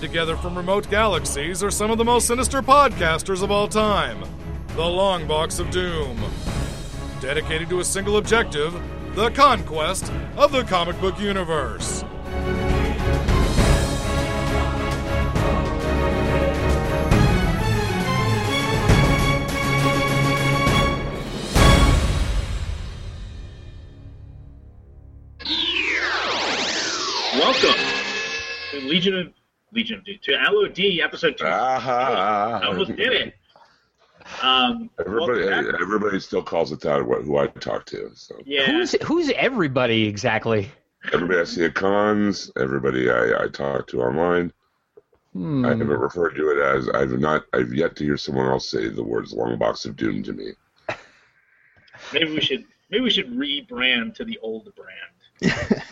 Banded together from remote galaxies are some of the most sinister podcasters of all time the Long Box of Doom. Dedicated to a single objective the conquest of the comic book universe. Welcome to Legion of Legion of Doom to LOD episode two. Ah, I almost did it. Um, everybody, welcome everybody still calls it that. Who I talk to, so yeah, Who's who's everybody exactly? everybody I see at cons, everybody I, I talk to online. Hmm. I haven't referred to it as. I've not. I've yet to hear someone else say the words "long box of doom" to me. maybe we should maybe we should rebrand to the old brand.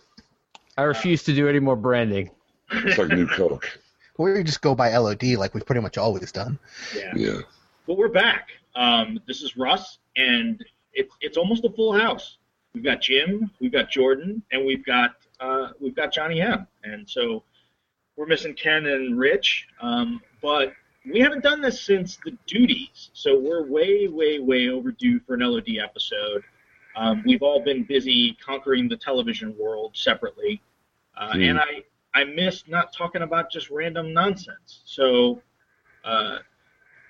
I refuse to do any more branding. It's like new Coke. We just go by LOD like we've pretty much always done. Yeah, Yeah. but we're back. Um, this is Russ, and it's it's almost a full house. We've got Jim, we've got Jordan, and we've got uh, we've got Johnny M. And so we're missing Ken and Rich, um, but we haven't done this since the duties, so we're way, way, way overdue for an LOD episode. Um, we've all been busy conquering the television world separately, uh, Hmm. and I I miss not talking about just random nonsense. So. Uh,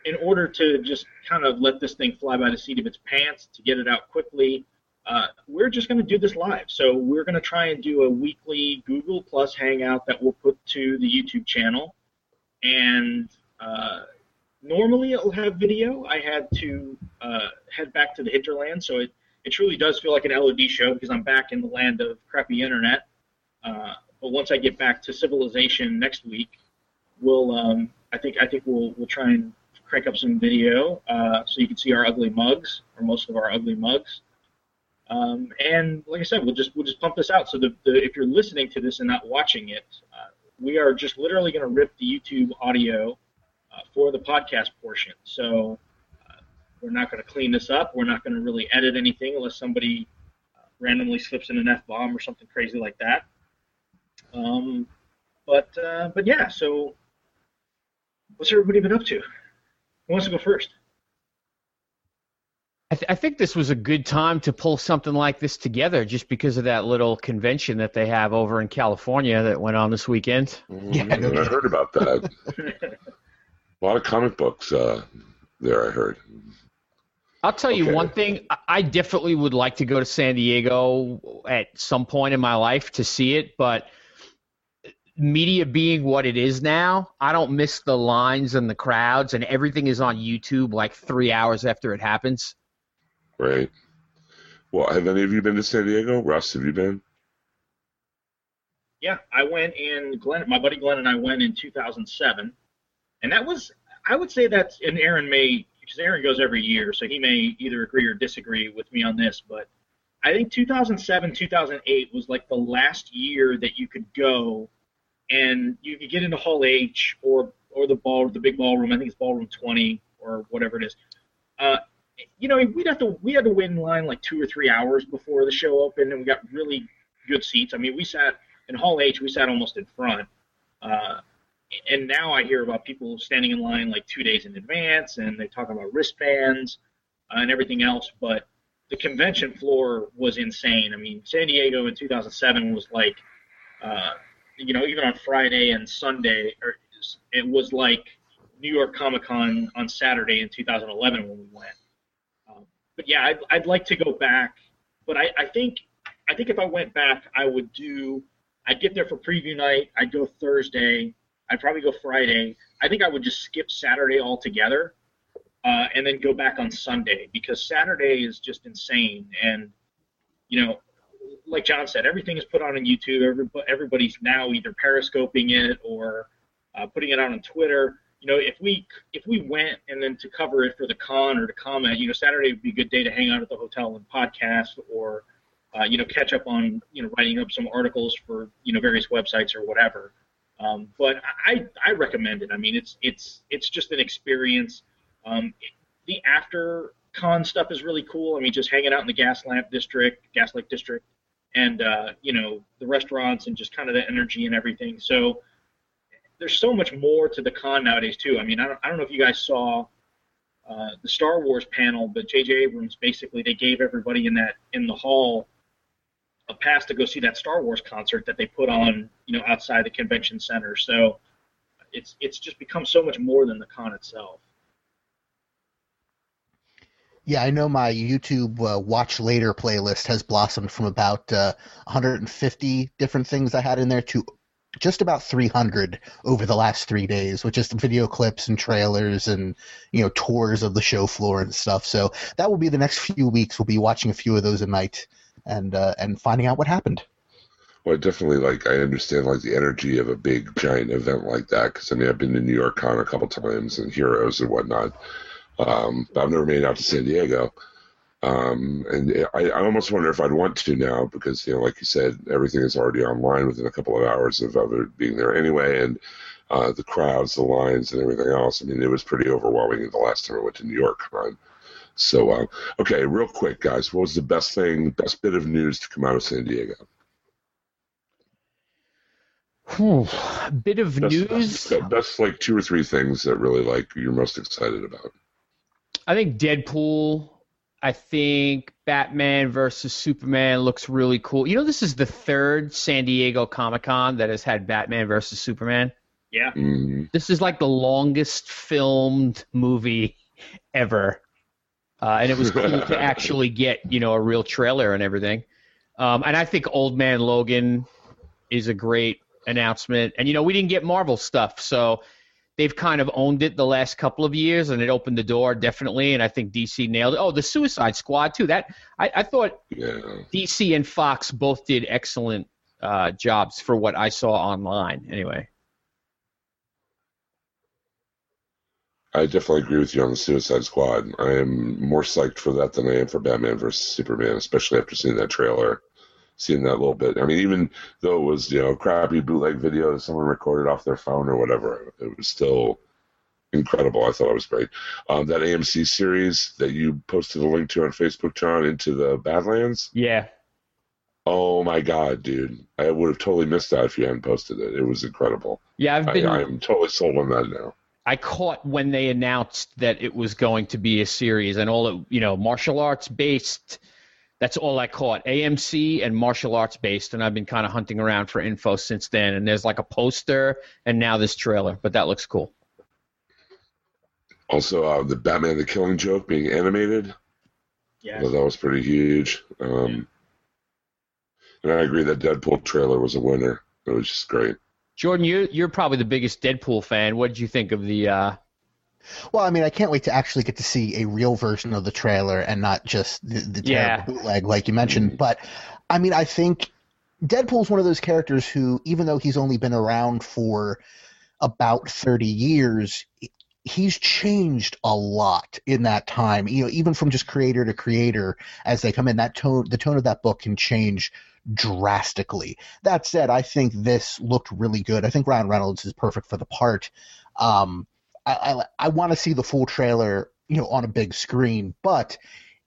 in order to just kind of let this thing fly by the seat of its pants to get it out quickly, uh, we're just going to do this live. So we're going to try and do a weekly Google Plus Hangout that we'll put to the YouTube channel. And uh, normally it'll have video. I had to uh, head back to the hinterland, so it, it truly does feel like an LOD show because I'm back in the land of crappy internet. But once I get back to civilization next week, we'll um, I think I think we'll we'll try and crank up some video uh, so you can see our ugly mugs or most of our ugly mugs. Um, and like I said, we'll just we'll just pump this out. So the, the if you're listening to this and not watching it, uh, we are just literally going to rip the YouTube audio uh, for the podcast portion. So uh, we're not going to clean this up. We're not going to really edit anything unless somebody uh, randomly slips in an f bomb or something crazy like that. Um, but uh, but yeah, so what's everybody been up to? Who wants to go first? I, th- I think this was a good time to pull something like this together, just because of that little convention that they have over in California that went on this weekend. Yeah, Mm, no I heard about that. a lot of comic books uh, there. I heard. I'll tell you Okay. one thing. I- I definitely would like to go to San Diego at some point in my life to see it, but media being what it is now, I don't miss the lines and the crowds, and everything is on YouTube like three hours after it happens. Right. Well, have any of you been to San Diego? Russ, have you been? Yeah, I went in. Glenn, my buddy Glenn and I went in 2007, and that was, I would say that's, and Aaron may, because Aaron goes every year, so he may either agree or disagree with me on this, but I think 2007, 2008 was like the last year that you could go, and you could get into Hall H or or the ball, the big ballroom. I think it's ballroom 20 or whatever it is. Uh, you know, we'd have to we had to wait in line like two or three hours before the show opened, and we got really good seats. I mean, we sat in Hall H, we sat almost in front. Uh, and now I hear about people standing in line like two days in advance, and they talk about wristbands uh, and everything else. But the convention floor was insane. I mean, San Diego in 2007 was like, uh, you know, even on Friday and Sunday, or it was like New York Comic Con on Saturday in 2011 when we went. Um, but yeah, I'd, I'd like to go back, but I, I think I think if I went back, I would do. I'd get there for preview night. I'd go Thursday. I'd probably go Friday. I think I would just skip Saturday altogether, uh, and then go back on Sunday because Saturday is just insane. And you know, like John said, everything is put on on YouTube. Everybody, everybody's now either periscoping it or uh, putting it out on Twitter. you know, if we if we went and then to cover it for the con or to comment, you know, Saturday would be a good day to hang out at the hotel and podcast or, uh, you know, catch up on you know writing up some articles for you know various websites or whatever. Um, but I I recommend it. I mean, it's it's it's just an experience. Um, the after con stuff is really cool. I mean, just hanging out in the Gaslamp district, Gaslight district, and uh, you know the restaurants and just kind of the energy and everything. So there's so much more to the con nowadays too. I mean, I don't, I don't know if you guys saw uh, the Star Wars panel, but J.J. Abrams basically they gave everybody in that in the hall a pass to go see that Star Wars concert that they put on, you know, outside the convention center. So it's it's just become so much more than the con itself. Yeah, I know my YouTube uh, watch later playlist has blossomed from about uh, 150 different things I had in there to just about 300 over the last three days with just video clips and trailers and you know tours of the show floor and stuff. So that will be the next few weeks. We'll be watching a few of those a night and uh, and finding out what happened. Well, definitely like. I understand like the energy of a big giant event like that because I mean I've been to New York Con a couple times and Heroes and whatnot, um, but I've never made it out to San Diego. Um, and I, I almost wonder if I'd want to now because you know, like you said, everything is already online within a couple of hours of, of it being there anyway, and uh, the crowds, the lines, and everything else. I mean, it was pretty overwhelming the last time I went to New York Con. So, uh, okay, real quick, guys, what was the best thing, best bit of news to come out of San Diego? Whew. Bit of Best, news. best, best, like two or three things that really like you're most excited about. I think Deadpool. I think Batman versus Superman looks really cool. You know, this is the third San Diego Comic Con that has had Batman versus Superman. Yeah. Mm-hmm. This is like the longest filmed movie ever. Uh, and it was cool to actually get, you know, a real trailer and everything. Um, and I think Old Man Logan is a great announcement. And, you know, we didn't get Marvel stuff. So they've kind of owned it the last couple of years and it opened the door definitely. And I think DC nailed it. Oh, the Suicide Squad, too. That I, I thought Yeah. DC and Fox both did excellent uh, jobs for what I saw online, anyway. I definitely agree with you on the Suicide Squad. I am more psyched for that than I am for Batman versus Superman, especially after seeing that trailer, seeing that little bit. I mean, even though it was you know crappy bootleg video that someone recorded off their phone or whatever, it was still incredible. I thought it was great. Um, that AMC series that you posted a link to on Facebook, John, into the Badlands. Yeah. Oh my God, dude! I would have totally missed that if you hadn't posted it. It was incredible. Yeah, I've been. I, I'm totally sold on that now. I caught when they announced that it was going to be a series and all it, you know, martial arts based. That's all I caught. AMC and martial arts based, and I've been kind of hunting around for info since then. And there's like a poster and now this trailer, but that looks cool. Also, uh, the Batman: The Killing Joke being animated. Yeah. So that was pretty huge. Um, and I agree that Deadpool trailer was a winner. It was just great. Jordan, you're you're probably the biggest Deadpool fan. What did you think of the? Uh... Well, I mean, I can't wait to actually get to see a real version of the trailer and not just the, the terrible Yeah. bootleg like you mentioned. But I mean, I think Deadpool's one of those characters who, even though he's only been around for about 30 years, he's changed a lot in that time. You know, even from just creator to creator as they come in, that tone, the tone of that book can change drastically. That said, I think this looked really good. I think Ryan Reynolds is perfect for the part. Um, I, I, want to see the full trailer, you know, on a big screen, but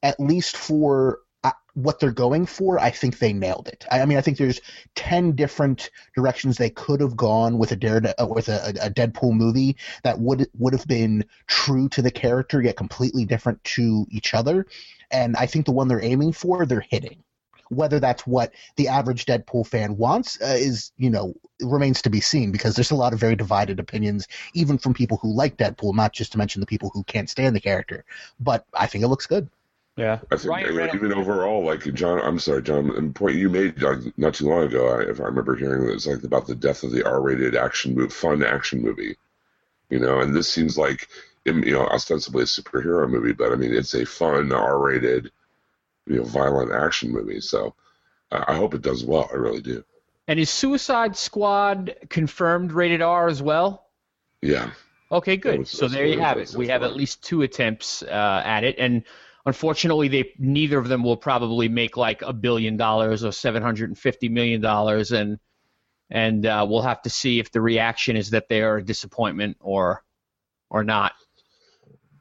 at least for uh, what they're going for, I think they nailed it. I, I mean, I think there's ten different directions they could have gone with a Darede- uh, with a, a Deadpool movie that would would have been true to the character yet completely different to each other. And I think the one they're aiming for, they're hitting. Whether that's what the average Deadpool fan wants uh, is, you know, remains to be seen because there's a lot of very divided opinions, even from people who like Deadpool, not just to mention the people who can't stand the character. But I think it looks good. Yeah. I think Ryan you know, even overall, like John, I'm sorry, John, the point you made like, not too long ago, I, if I remember hearing it, it's like about the death of the R-rated action movie, fun action movie, you know, and this seems like, you know, ostensibly a superhero movie, but I mean, it's a fun R-rated, you know, violent action movie. So I, I hope it does well. I really do. And is Suicide Squad confirmed rated R as well? Yeah. Okay, good. was- So there you have it. We have at least two attempts uh, at it, and unfortunately, they neither of them will probably make like a billion dollars or seven hundred and fifty million dollars, and and uh, we'll have to see if the reaction is that they are a disappointment or or not.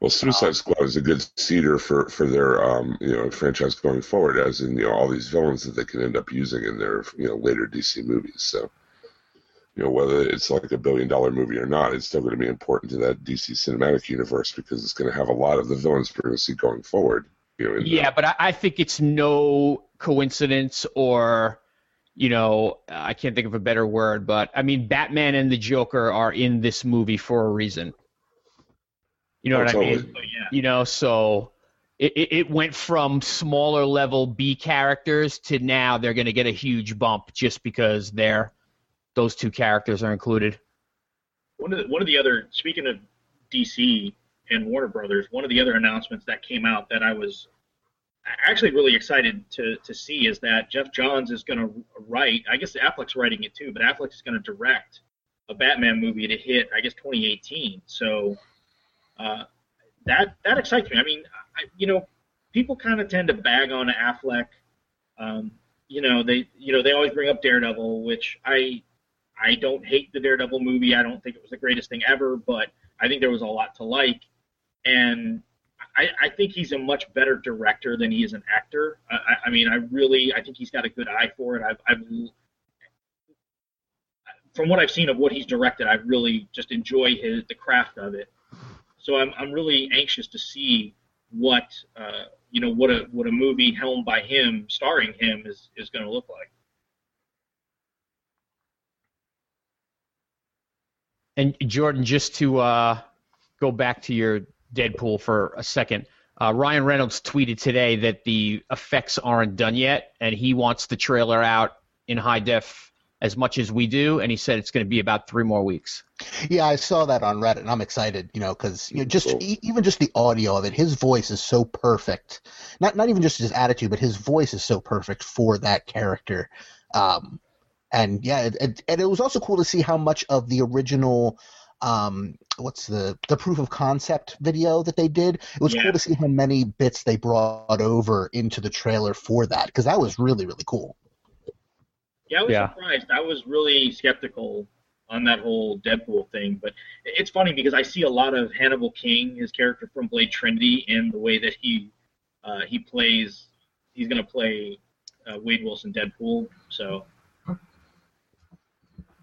Well, Suicide Squad is a good seeder for for their um, you know franchise going forward, as in you know all these villains that they can end up using in their you know later DC movies. So, you know whether it's like a billion dollar movie or not, it's still going to be important to that DC cinematic universe because it's going to have a lot of the villains we're going to see going forward. You know, in the- Yeah, but I, I think it's no coincidence or, you know, I can't think of a better word, but I mean, Batman and the Joker are in this movie for a reason. You know Oh, what I mean? So yeah, You know, so it, it, it went from smaller level B characters to now they're going to get a huge bump just because they're those two characters are included. one of the, one of the other speaking of DC and Warner Brothers, one of the other announcements that came out that I was actually really excited to to see is that Geoff Johns is going to write. I guess Affleck's writing it too, but Affleck is going to direct a Batman movie to hit. I guess 2018. So uh, that that excites me. I mean, I, you know, people kind of tend to bag on Affleck. Um, you know, they you know they always bring up Daredevil, which I I don't hate the Daredevil movie. I don't think it was the greatest thing ever, but I think there was a lot to like. And I, I think he's a much better director than he is an actor. I, I- mean, I really, I think he's got a good eye for it. I've, I've, from what I've seen of what he's directed, I really just enjoy his the craft of it. So I'm, I'm really anxious to see what, uh, you know, what a what a movie helmed by him, starring him, is is going to look like. And Jordan, just to uh, go back to your Deadpool for a second, uh, Ryan Reynolds tweeted today that the effects aren't done yet, and he wants the trailer out in high def as much as we do, and he said it's going to be about three more weeks. Yeah, I saw that on Reddit, and I'm excited. You know, because you know, just Cool. e- even just the audio of it, his voice is so perfect. Not not even just his attitude, but his voice is so perfect for that character. Um, and yeah, it, it, and it was also cool to see how much of the original. Um, what's the the proof of concept video that they did? It was Yeah. cool to see how many bits they brought over into the trailer for that because that was really really cool. Yeah, I was Yeah. surprised. I was really skeptical on that whole Deadpool thing, but it's funny because I see a lot of Hannibal King, his character from Blade Trinity, and the way that he uh, he plays. He's going to play uh, Wade Wilson Deadpool. So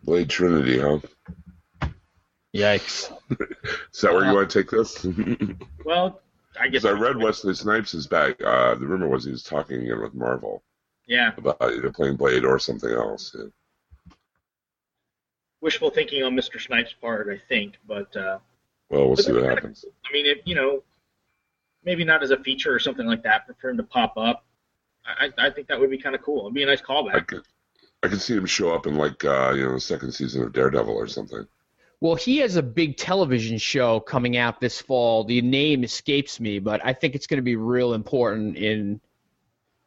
Blade Trinity, huh? Yikes! Is that where Uh, you want to take this? well, I guess Because I read Wesley Snipes is back. Uh, the rumor was he was talking again with Marvel Yeah, about either playing Blade or something else. Yeah. wishful thinking on Mr. Snipes' part, I think, but uh, Well, we'll But see what that's happens. I mean, if you know, maybe not as a feature or something like that, but for him to pop up, I, I think that would be kind of cool. It'd be a nice callback. I could, I could see him show up in like uh, you know the second season of Daredevil or something. Well, he has a big television show coming out this fall. The name escapes me, but I think it's going to be real important in,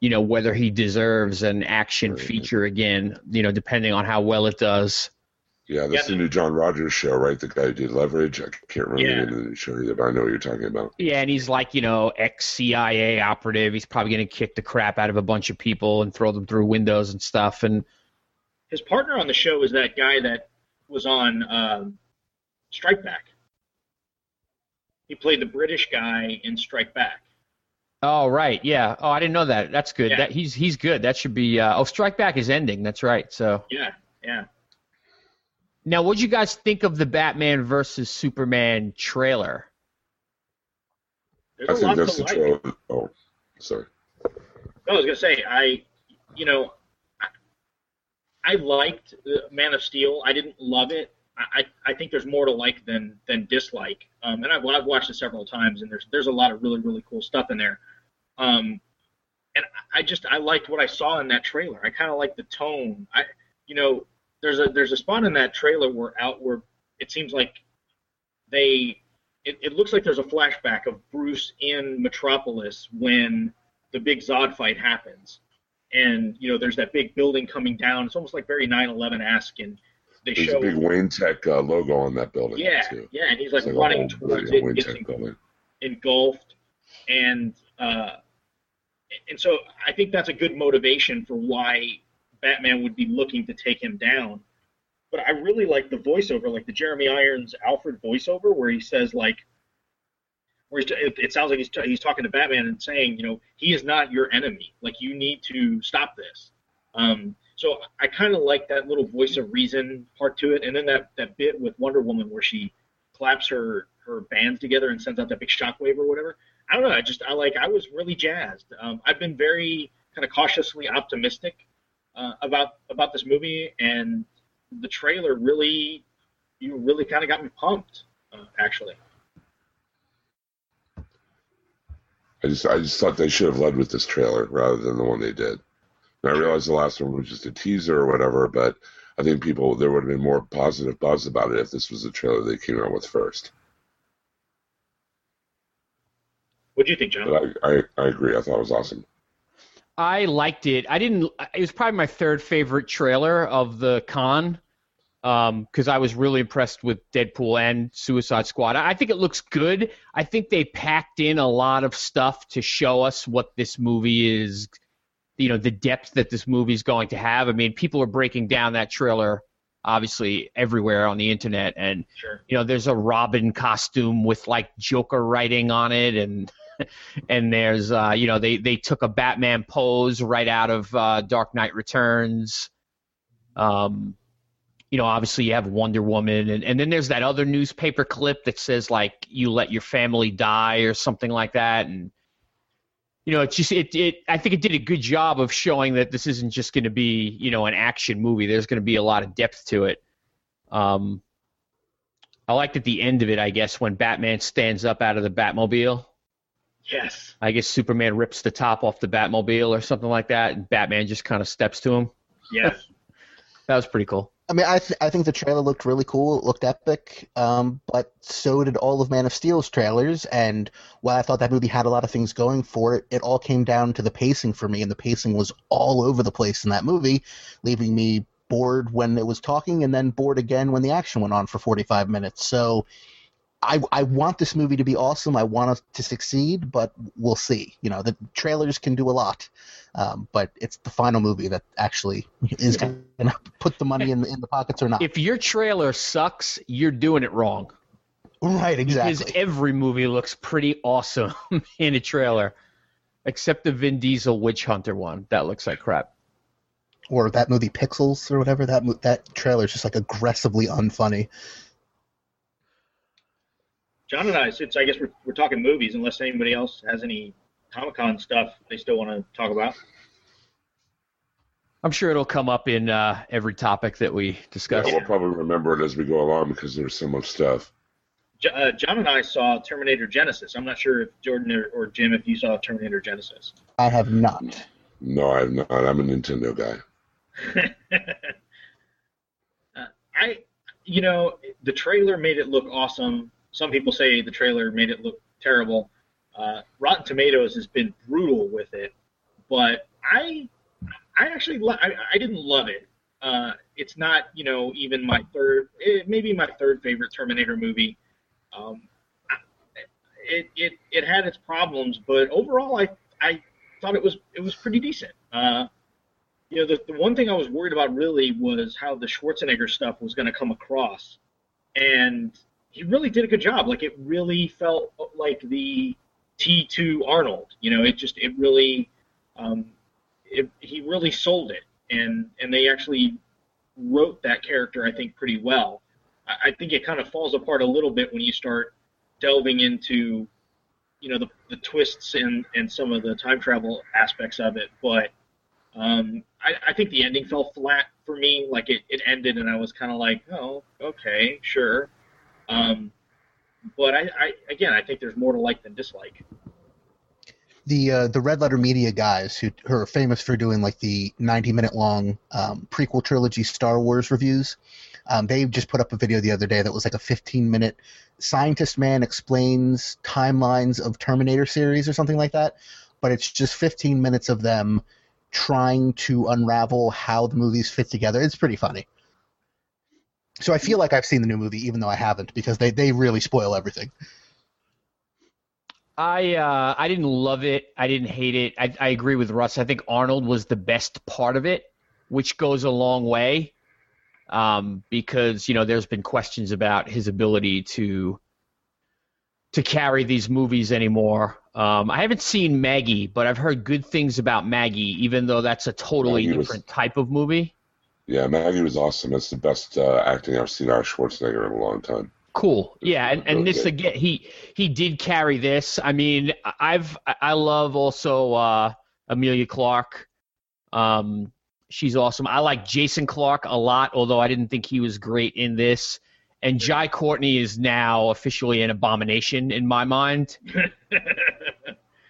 you know, whether he deserves an action Right. feature again. You know, depending on how well it does. Yeah, that's Yeah. the new John Rogers show, right? The guy who did Leverage. I can't remember Yeah. the name of the show either, but I know what you're talking about. Yeah, and he's like, you know, ex CIA operative. He's probably going to kick the crap out of a bunch of people and throw them through windows and stuff. And His partner on the show is that guy that was on um, Strike Back. He played the British guy in Strike Back. Oh, right, yeah. Oh, I didn't know that. That's good. Yeah. That he's he's good. That should be. Uh, oh, Strike Back is ending. That's right. So. Yeah, yeah. Now, what'd you guys think of the Batman versus Superman trailer? There's I a think that's the like. trailer. Oh, sorry. I was gonna say I, you know, I, I liked Man of Steel. I didn't love it. I, I I think there's more to like than than dislike. Um, and I've I've watched it several times, and there's there's a lot of really really cool stuff in there. Um, and I just I liked what I saw in that trailer. I kind of like the tone. I, you know, there's a there's a spot in that trailer where out where it seems like they it, it looks like there's a flashback of Bruce in Metropolis when the big Zod fight happens. And, you know, there's that big building coming down. It's almost like very 9 11 esque. And they There's show a big Wayne Tech uh, logo on that building yeah, too. yeah, and he's like, running towards it, gets engulfed, and uh, and so I think that's a good motivation for why Batman would be looking to take him down. But I really like the voiceover, like the Jeremy Irons Alfred voiceover, where he says like, where he's, it, sounds like he's t- he's talking to Batman and saying, you know, he is not your enemy. Like you need to stop this. Um, so I kind of like that little voice of reason part to it, and then that that bit with Wonder Woman where she claps her her bands together and sends out that big shockwave or whatever. I don't know. I just I like I was really jazzed. Um, I've been very kind of cautiously optimistic uh, about about this movie, and the trailer really you really kind of got me pumped. Uh, actually, I just I just thought they should have led with this trailer rather than the one they did. And I realized the last one was just a teaser or whatever, but I think people there would have been more positive buzz about it if this was the trailer they came out with first. What do you think, John? But I, I, I agree. I thought it was awesome. I liked it. I didn't. It was probably my third favorite trailer of the con um, because I was really impressed with Deadpool and Suicide Squad. I think it looks good. I think they packed in a lot of stuff to show us what this movie is. You know, the depth that this movie is going to have. I mean, people are breaking down that trailer obviously everywhere on the internet, and Sure. you know, there's a Robin costume with like Joker writing on it, and and there's uh, you know they they took a Batman pose right out of uh, Dark Knight Returns. Um, you know, obviously you have Wonder Woman, and, and then there's that other newspaper clip that says like you let your family die or something like that, and you know, it's just it it I think it did a good job of showing that this isn't just going to be you know an action movie. There's going to be a lot of depth to it. Um, I liked at the end of it, I guess, when Batman stands up out of the Batmobile. Yes. I guess Superman rips the top off the Batmobile or something like that, and Batman just kind of steps to him. Yes. That was pretty cool. I mean, I th- I think the trailer looked really cool. It looked epic. Um, but so did all of Man of Steel's trailers. And while I thought that movie had a lot of things going for it, it all came down to the pacing for me, and the pacing was all over the place in that movie, leaving me bored when it was talking, and then bored again when the action went on for 45 minutes. So. I, I want this movie to be awesome. I want it to succeed, but we'll see. You know, the trailers can do a lot, um, but it's the final movie that actually is going to put the money in, the, in the pockets or not. If your trailer sucks, you're doing it wrong. Right, exactly. Because every movie looks pretty awesome in a trailer, except the Vin Diesel Witch Hunter one. That looks like crap. Or that movie Pixels or whatever. That that trailer is just like aggressively unfunny. John and I, since I guess we're, we're talking movies, unless anybody else has any Comic Con stuff they still want to talk about. I'm sure it'll come up in uh, every topic that we discuss. Yeah, discuss. we'll probably remember it as we go along because there's so much stuff. J- uh, John and I saw Terminator Genisys. I'm not sure if Jordan or, or Jim, if you saw Terminator Genisys. I have not. No, I'm not. I'm a Nintendo guy. Uh, I, you know, the trailer made it look awesome. Some people say the trailer made it look terrible. Uh, Rotten Tomatoes has been brutal with it, but I, I actually, lo- I, I didn't love it. Uh, it's not, you know, even my third, it, maybe my third favorite Terminator movie. Um, it, it, it had its problems, but overall, I, I thought it was, it was pretty decent. Uh, you know, the, the one thing I was worried about really was how the Schwarzenegger stuff was going to come across. And he really did a good job. Like, it really felt like the T2 Arnold. You know, it just, it really, um, it, he really sold it. And, and they actually wrote that character, I think, pretty well. I, I think it kind of falls apart a little bit when you start delving into, you know, the, the twists and, and some of the time travel aspects of it. But, um, I, I think the ending fell flat for me. Like it, it ended, and I was kind of like, oh, okay, sure. Um, but I, I, again, I think there's more to like than dislike. The uh, the Red Letter Media guys who, who are famous for doing like the 90 minute long um, prequel trilogy Star Wars reviews. Um, they just put up a video the other day that was like a 15 minute scientist man explains timelines of Terminator series or something like that. But it's just 15 minutes of them trying to unravel how the movies fit together. It's pretty funny. So I feel like I've seen the new movie, even though I haven't, because they, they really spoil everything. I uh, I didn't love it. I didn't hate it. I, I agree with Russ. I think Arnold was the best part of it, which goes a long way, um, because you know there's been questions about his ability to to carry these movies anymore. Um, I haven't seen Maggie, but I've heard good things about Maggie, even though that's a totally Maggie was- different type of movie. Yeah, Maggie was awesome. That's the best uh, acting I've seen out of Schwarzenegger in a long time. Cool. Yeah, and, and this good. again, he he did carry this. I mean, I've I love also uh, Emilia Clarke. Um, she's awesome. I like Jason Clarke a lot, although I didn't think he was great in this. And Jai Courtney is now officially an abomination in my mind.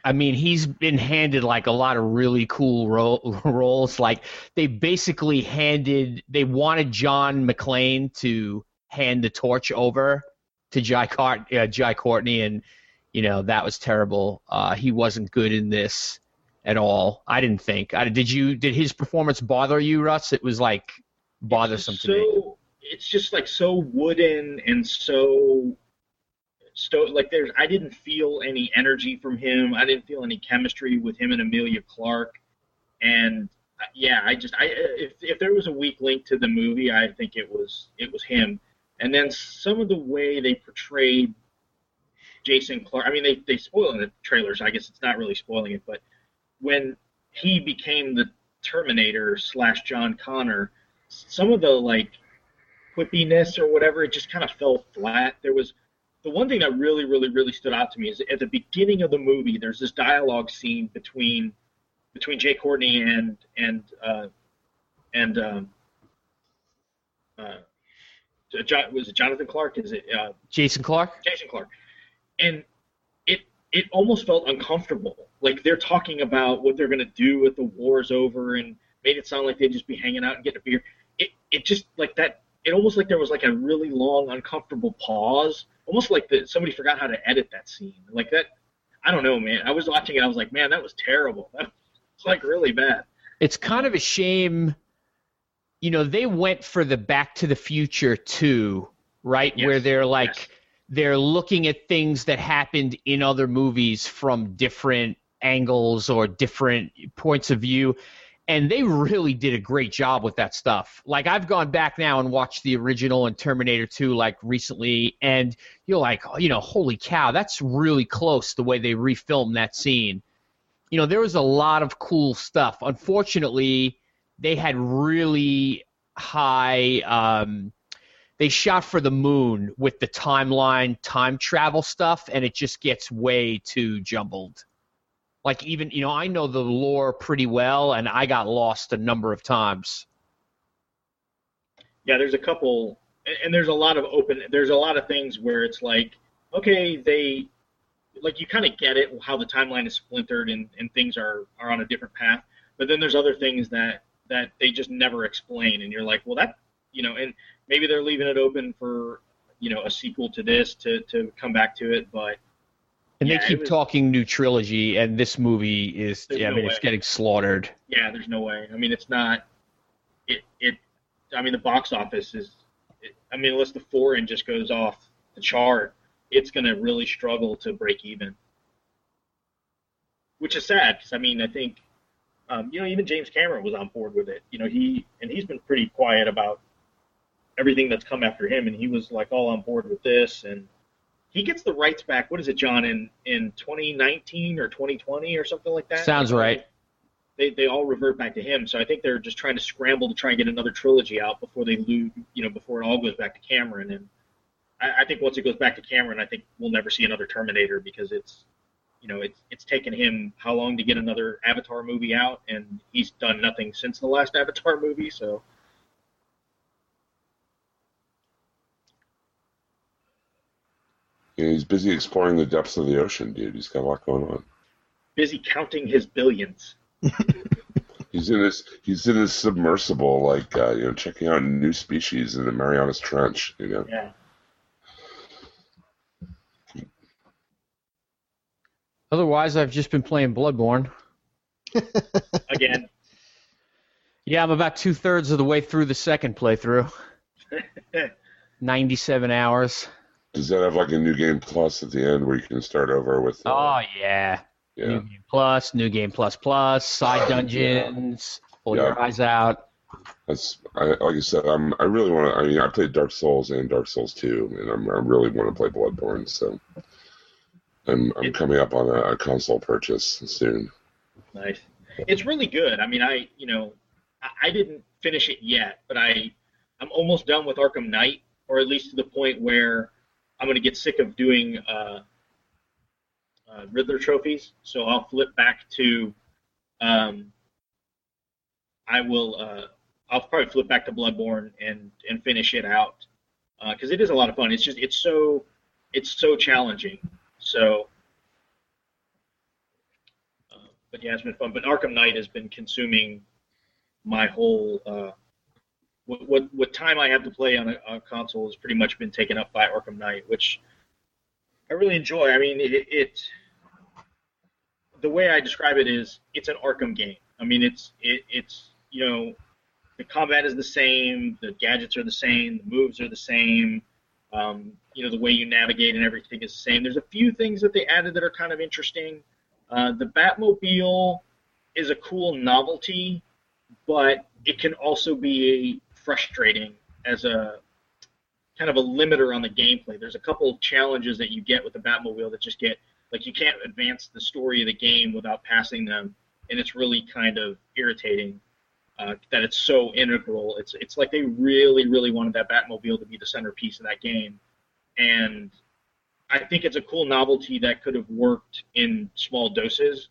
I mean, he's been handed like a lot of really cool ro- roles. Like they basically handed, they wanted John McClane to hand the torch over to Jai, Cart- uh, Jai Courtney, and you know that was terrible. Uh, he wasn't good in this at all. I didn't think. I, did you? Did his performance bother you, Russ? It was like bothersome it's to me. so, It's just like so wooden and so so like there's I didn't feel any energy from him. I didn't feel any chemistry with him and Emilia Clarke. And uh, yeah, I just I if if there was a weak link to the movie, I think it was it was him. And then some of the way they portrayed Jason Clarke. I mean, they they spoil in the trailers. I guess it's not really spoiling it, but when he became the Terminator slash John Connor, some of the like quippiness or whatever, it just kind of fell flat. There was the one thing that really, really, really stood out to me is at the beginning of the movie. There's this dialogue scene between between Jai Courtney and and uh, and um, uh, John, was it Jonathan Clark? Is it uh, Jason Clarke. Jason Clarke, and it it almost felt uncomfortable. Like they're talking about what they're gonna do if the war's over, and made it sound like they'd just be hanging out and getting a beer. It it just like that. It almost like there was like a really long, uncomfortable pause, almost like that somebody forgot how to edit that scene. Like that. I don't know, man. I was watching it. I was like, man, that was terrible. That was like really bad. it's kind of a shame you know they went for the back to the future too right Yes, where they're like yes. they're looking at things that happened in other movies from different angles or different points of view and they really did a great job with that stuff like i've gone back now and watched the original and terminator 2 like recently and you're like oh, you know holy cow that's really close the way they refilmed that scene you know, there was a lot of cool stuff. Unfortunately, they had really high. Um, they shot for the moon with the timeline, time travel stuff, and it just gets way too jumbled. Like even you know, I know the lore pretty well, and I got lost a number of times. yeah, there's a couple, and, there's a lot of open. There's a lot of things where it's like, okay, they, like you kind of get it how the timeline is splintered and, and things are are on a different path. But then there's other things that that they just never explain, and you're like, well, that, you know, and maybe they're leaving it open for, you know, a sequel to this to to come back to it, but And Yeah, they keep was- talking new trilogy, and this movie is. Yeah, I no mean, it's way. getting slaughtered. yeah, there's no way. I mean, it's not. It it. I mean, the box office is. It, I mean, unless the foreign just goes off the chart, it's going to really struggle to break even. Which is sad because I mean, I think, um, you know, even James Cameron was on board with it. You know, he and he's been pretty quiet about everything that's come after him, and he was like all on board with this, and he gets the rights back. What is it, John? In in 2019 or 2020 or something like that. Sounds right. they, they all revert back to him. So I think they're just trying to scramble to try and get another trilogy out before they lose, you know, before it all goes back to Cameron. And I, I think once it goes back to Cameron, I think we'll never see another Terminator because it's, you know, it's it's taken him how long to get another Avatar movie out, and he's done nothing since the last Avatar movie. So he's busy exploring the depths of the ocean, dude. He's got a lot going on. busy counting his billions. He's in this. He's in this submersible, like uh, you know, checking out new species in the Marianas Trench. You know, Yeah. Otherwise, I've just been playing Bloodborne. Again, Yeah, I'm about two thirds of the way through the second playthrough. 97 hours. Does that have like a new game plus at the end where you can start over with? Uh, Oh yeah. yeah. New game plus, new game plus plus, side dungeons, pull Yeah. your eyes out. That's I, like I said. I'm I really want to. I mean, I played Dark Souls and Dark Souls 2, and I'm I really want to play Bloodborne. So I'm I'm It- coming up on a, a console purchase soon. Nice. It's really good. I mean, I you know, I, I didn't finish it yet, but I I'm almost done with Arkham Knight, or at least to the point where I'm going to get sick of doing uh, uh, Riddler trophies. So I'll flip back to um, I will uh, I'll probably flip back to Bloodborne and and finish it out because it is a lot of fun. It's just it's so it's so challenging. So uh, but yeah, it's been fun. But Arkham Knight has been consuming my whole uh, what, what time I have to play on a, a console has pretty much been taken up by Arkham Knight, which I really enjoy. I mean, it, it the way I describe it is it's an Arkham game. I mean, it's it, it's you know the combat is the same, the gadgets are the same, the moves are the same. Um, you know, the way you navigate and everything is the same. There's a few things that they added that are kind of interesting. Uh, the Batmobile is a cool novelty, but it can also be frustrating as a kind of a limiter on the gameplay. There's a couple of challenges that you get with the Batmobile that just get like you can't advance the story of the game without passing them, and it's really kind of irritating uh, that it's so integral. It's it's like they really really wanted that Batmobile to be the centerpiece of that game, and I think it's a cool novelty that could have worked in small doses,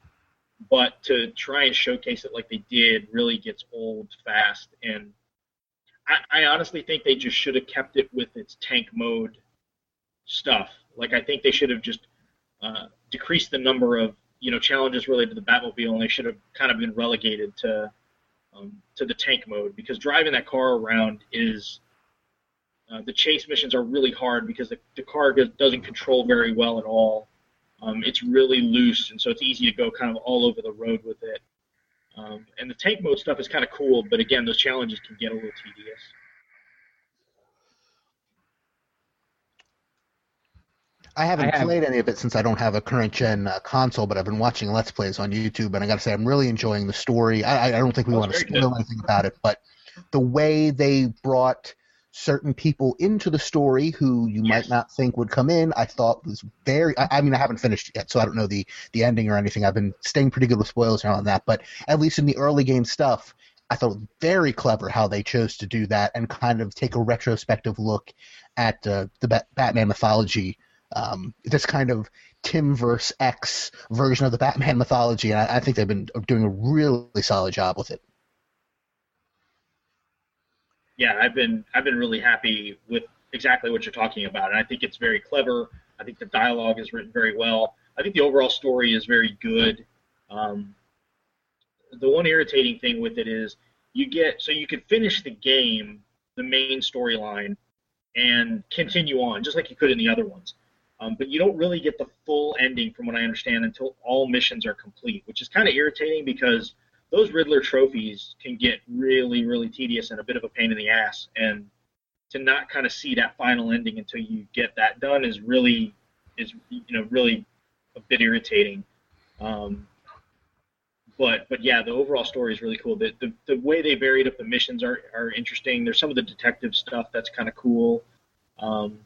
but to try and showcase it like they did really gets old fast. And I, I honestly think they just should have kept it with its tank mode stuff. Like I think they should have just uh, decreased the number of you know challenges related to the Batmobile, and they should have kind of been relegated to um, to the tank mode because driving that car around is uh, the chase missions are really hard because the, the car does, doesn't control very well at all. Um, it's really loose, and so it's easy to go kind of all over the road with it. Um, and the tank mode stuff is kind of cool, but again, those challenges can get a little tedious. I haven't I have- played any of it since I don't have a current gen uh, console, but I've been watching Let's Plays on YouTube, and I got to say I'm really enjoying the story. I, I- I don't think we Oh, want to it's very spoil anything about it, but the way they brought certain people into the story who you Yes. might not think would come in, I thought was very. I, I mean, I haven't finished yet, so I don't know the the ending or anything. I've been staying pretty good with spoilers on that, but at least in the early game stuff. I thought it was very clever how they chose to do that and kind of take a retrospective look at uh, the Bat- Batman mythology um, this kind of Tim verse X version of the Batman mythology, and I, I think they've been doing a really solid job with it. Yeah, I've been I've been really happy with exactly what you're talking about, and I think it's very clever. I think the dialogue is written very well. I think the overall story is very good. Um, the one irritating thing with it is you get so you could finish the game, the main storyline, and continue on just like you could in the other ones. Um, but you don't really get the full ending, from what I understand, until all missions are complete, which is kind of irritating because those Riddler trophies can get really, really tedious and a bit of a pain in the ass. And to not kind of see that final ending until you get that done is really, is you know, really a bit irritating. Um, but but yeah, the overall story is really cool. The, the the way they varied up the missions are are interesting. There's some of the detective stuff that's kind of cool. Um,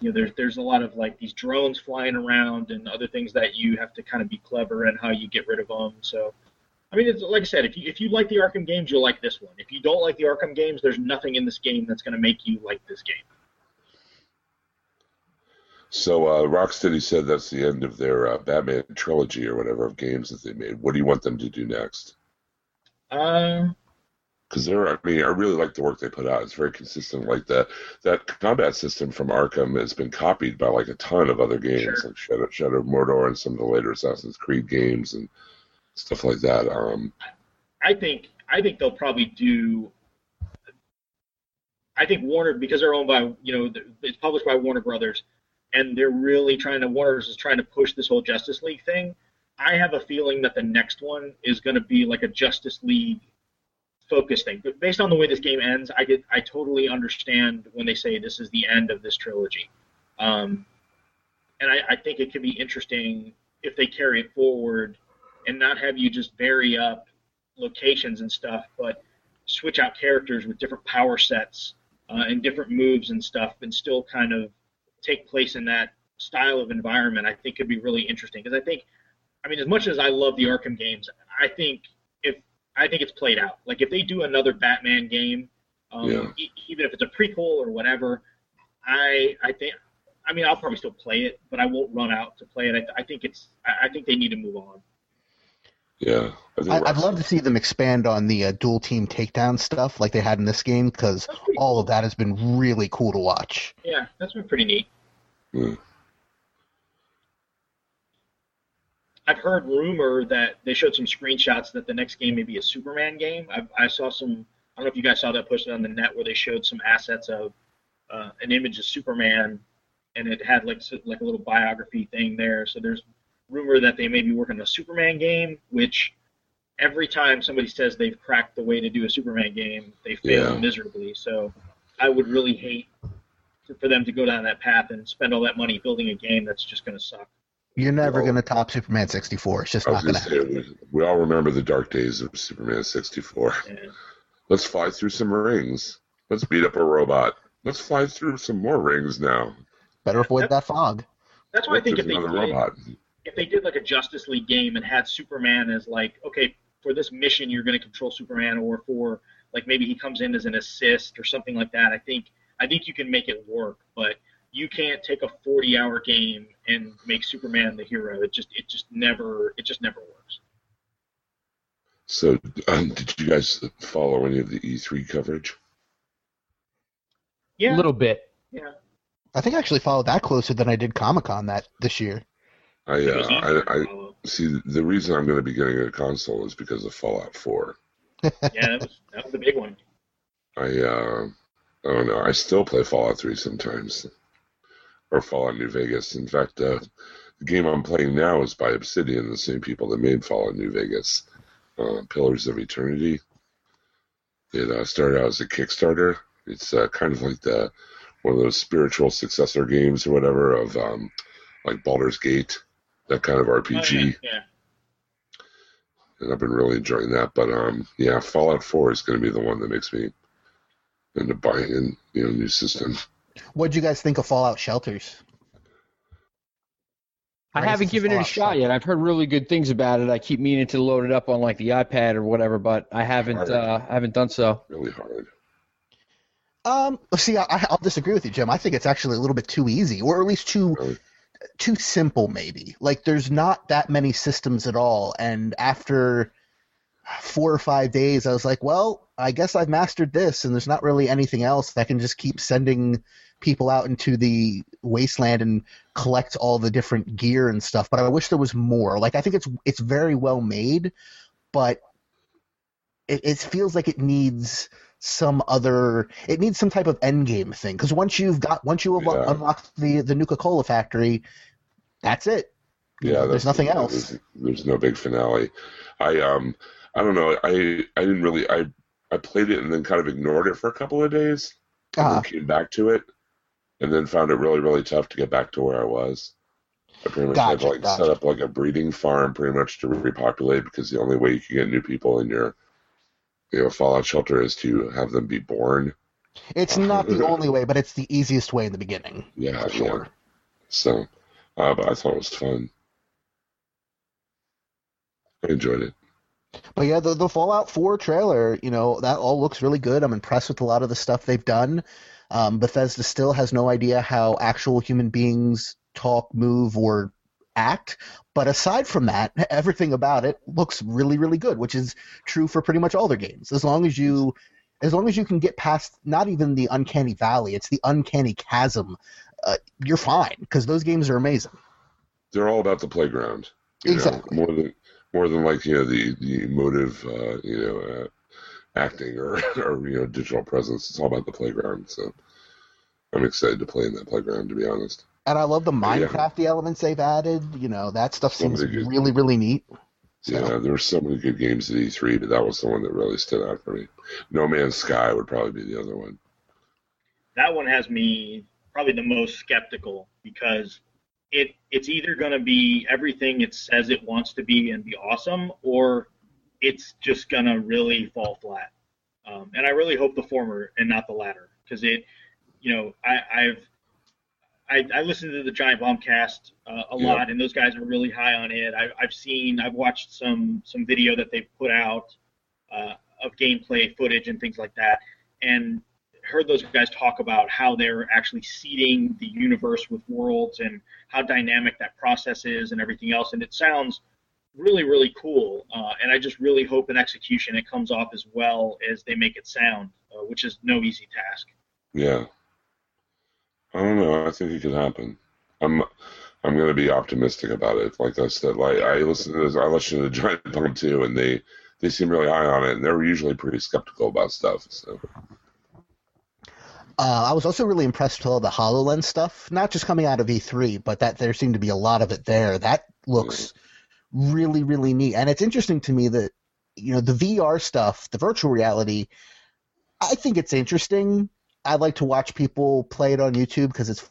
you know, there's there's a lot of like these drones flying around and other things that you have to kind of be clever and how you get rid of them. So, I mean, it's like I said, if you if you like the Arkham games, you'll like this one. If you don't like the Arkham games, there's nothing in this game that's going to make you like this game. So uh, Rocksteady said that's the end of their uh, Batman trilogy or whatever of games that they made. What do you want them to do next? Um, Because they're, I mean, I really like the work they put out. It's very consistent. Like that that combat system from Arkham has been copied by like a ton of other games, Sure. like Shadow, Shadow of Mordor and some of the later Assassin's Creed games and stuff like that. Um, I think I think they'll probably do. I think Warner because they're owned by you know it's published by Warner Brothers, and they're really trying to Warner's is trying to push this whole Justice League thing. I have a feeling that the next one is going to be like a Justice League focus thing. But based on the way this game ends, I get I totally understand when they say this is the end of this trilogy. Um, and I, I think it could be interesting if they carry it forward and not have you just vary up locations and stuff, but switch out characters with different power sets uh, and different moves and stuff, and still kind of take place in that style of environment. I think could be really interesting because I think, I mean, as much as I love the Arkham games, I think if I think it's played out. Like if they do another Batman game, um, Yeah. e- even if it's a prequel or whatever, I I think. I mean, I'll probably still play it, but I won't run out to play it. I, I think it's. I I think they need to move on. Yeah, I think I, I'd love to see them expand on the uh, dual team takedown stuff like they had in this game because That's pretty all of that has been really cool to watch. Yeah, that's been pretty neat. Yeah. I've heard rumor that they showed some screenshots that the next game may be a Superman game. I, I saw some. I don't know if you guys saw that posted on the net where they showed some assets of uh, an image of Superman, and it had like s- like a little biography thing there. So there's rumor that they may be working on a Superman game, which every time somebody says they've cracked the way to do a Superman game, they fail Yeah. miserably. So I would really hate for- for them to go down that path and spend all that money building a game that's just going to suck. You're never Well- going to top Superman 64. It's just not going gonna happen. we, we all remember the dark days of Superman 64. And Let's fly through some rings. Let's beat up a robot. Let's fly through some more rings now. Better avoid that fog. that's why I think if There's they another robot. If they did like a Justice League game and had Superman as like, okay, for this mission you're going to control Superman, or for like maybe he comes in as an assist or something like that. I think I think you can make it work, but you can't take a 40 hour game and make Superman the hero. It just it just never it just never works. So, um, did you guys follow any of the E3 coverage? Yeah, A little bit. yeah. I think I actually followed that closer than I did Comic Con that this year. I, uh, I, I see. The reason I'm going to be getting a console is because of Fallout 4. yeah, that was that was the big one. I, uh, I don't know. I still play Fallout 3 sometimes, or Fallout New Vegas. In fact, uh, the game I'm playing now is by Obsidian, the same people that made Fallout New Vegas, uh, Pillars of Eternity. It uh, started out as a Kickstarter. It's uh, kind of like the one of those spiritual successor games or whatever of um, like Baldur's Gate, that kind of Oh, RPG yeah, yeah. and I've been really enjoying that. But um, yeah, Fallout Four is going to be the one that makes me into buying a you know new system. What'd you guys think of Fallout Shelters? I Right, haven't given it a shot yet. I've heard really good things about it. I keep meaning to load it up on like the iPad or whatever, but I haven't. Uh, I haven't done so. Really hard. Um, see, I, I'll disagree with you, Jim. I think it's actually a little bit too easy, or at least too Really. Too simple, maybe. Like, there's not that many systems at all, and after four or five days, I was like, well, I guess I've mastered this, and there's not really anything else that can just keep sending people out into the wasteland and collect all the different gear and stuff. But I wish there was more. Like, I think it's it's very well made, but it, it feels like it needs some other it needs some type of end game thing because once you've got once you have Yeah. unlocked the the Nuka Cola factory that's it You Yeah, know, there's nothing else There's, there's no big finale. I um, I don't know. I I didn't really. I I played it and then kind of ignored it for a couple of days, and uh, then came back to it, and then found it really really tough to get back to where I was. I pretty much had to like gotcha. set up like a breeding farm pretty much to repopulate because the only way you can get new people in your you know fallout shelter is to have them be born. it's not the only way but it's the easiest way in the beginning Yeah, sure yeah. So, uh, but I thought it was fun. I enjoyed it. But yeah, the the Fallout 4 trailer, you know, that all looks really good. I'm impressed with a lot of the stuff they've done. Um, Bethesda still has no idea how actual human beings talk, move, or act. But aside from that, everything about it looks really, really good, which is true for pretty much all their games. As long as you as long as you can get past not even the uncanny valley, it's the uncanny chasm, uh, you're fine because those games are amazing. They're all about the playground. you know, Exactly. more than more than like you know the the emotive uh, you know uh, acting or or you know digital presence. It's all about the playground. So I'm excited to play in that playground. To be honest. And I love the Yeah. Minecrafty elements they've added. You know, that stuff seems Somebody just- really, really neat. Yeah, there were so many good games at E3, but that was the one that really stood out for me. No Man's Sky would probably be the other one. That one has me probably the most skeptical because it it's either going to be everything it says it wants to be and be awesome, or it's just going to really fall flat. Um, and I really hope the former and not the latter because it, you know, I, I've I, I listen to the Giant Bombcast uh, a Yeah. lot, and those guys are really high on it. I, I've seen, I've watched some some video that they've put out uh, of gameplay footage and things like that, and heard those guys talk about how they're actually seeding the universe with worlds and how dynamic that process is and everything else. And it sounds really, really cool. Uh, and I just really hope in execution it comes off as well as they make it sound, uh, which is no easy task. Yeah. I don't know. I think it could happen. I'm I'm going to be optimistic about it. Like I said, like I listened to this, I listened to the Giant Bomb too, and they they seem really high on it, and they're usually pretty skeptical about stuff. So Uh, I was also really impressed with all the HoloLens stuff, not just coming out of E3, but that there seemed to be a lot of it there. That looks really, really neat. And it's interesting to me that, you know, the VR stuff, the virtual reality, I think it's interesting. I like to watch people play it on YouTube because it's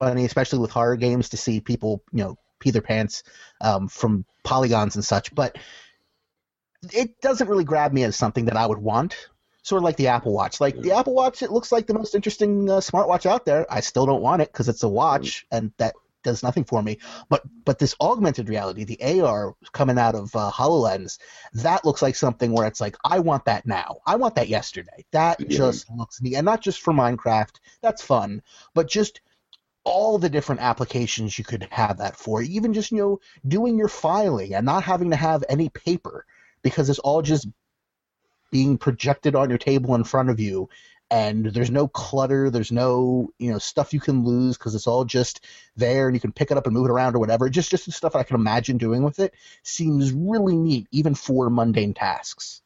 funny, especially with horror games, to see people, you know, pee their pants um, from polygons and such. But it doesn't really grab me as something that I would want sort of like the Apple Watch. Like the Apple Watch, it looks like the most interesting uh, smartwatch out there. I still don't want it because it's a watch and that does nothing for me. But but this augmented reality, the AR coming out of uh, Hololens, that looks like something where it's like I want that now. I want that yesterday. That Yeah. just looks neat, and not just for Minecraft. That's fun, but just all the different applications you could have that for. Even just you know doing your filing and not having to have any paper because it's all just being projected on your table in front of you and there's no clutter there's no you know stuff you can lose because it's all just there and you can pick it up and move it around or whatever just just the stuff i can imagine doing with it seems really neat even for mundane tasks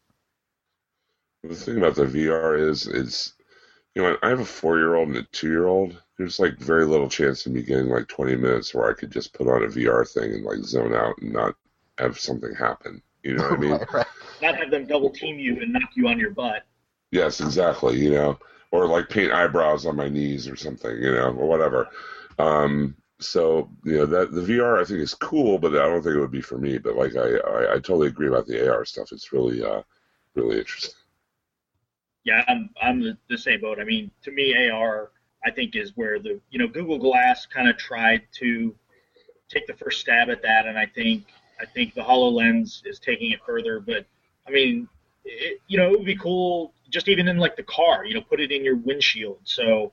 the thing about the VR is, is you know, I have a four-year-old and a two-year-old. There's like very little chance of me getting like 20 minutes where I could just put on a VR thing and like zone out and not have something happen. You know what I mean? Right, right. Not have them double team you and knock you on your butt. Yes, exactly. You know, or like paint eyebrows on my knees or something. You know, or whatever. Um, so you know that the VR I think is cool, but I don't think it would be for me. But like I, I, I totally agree about the AR stuff. It's really, uh, really interesting. Yeah, I'm I'm the, same boat. I mean, to me, AR I think is where the you know Google Glass kind of tried to take the first stab at that, and I think I think the Hololens is taking it further. But I mean, it, you know, it would be cool just even in like the car, you know, put it in your windshield. So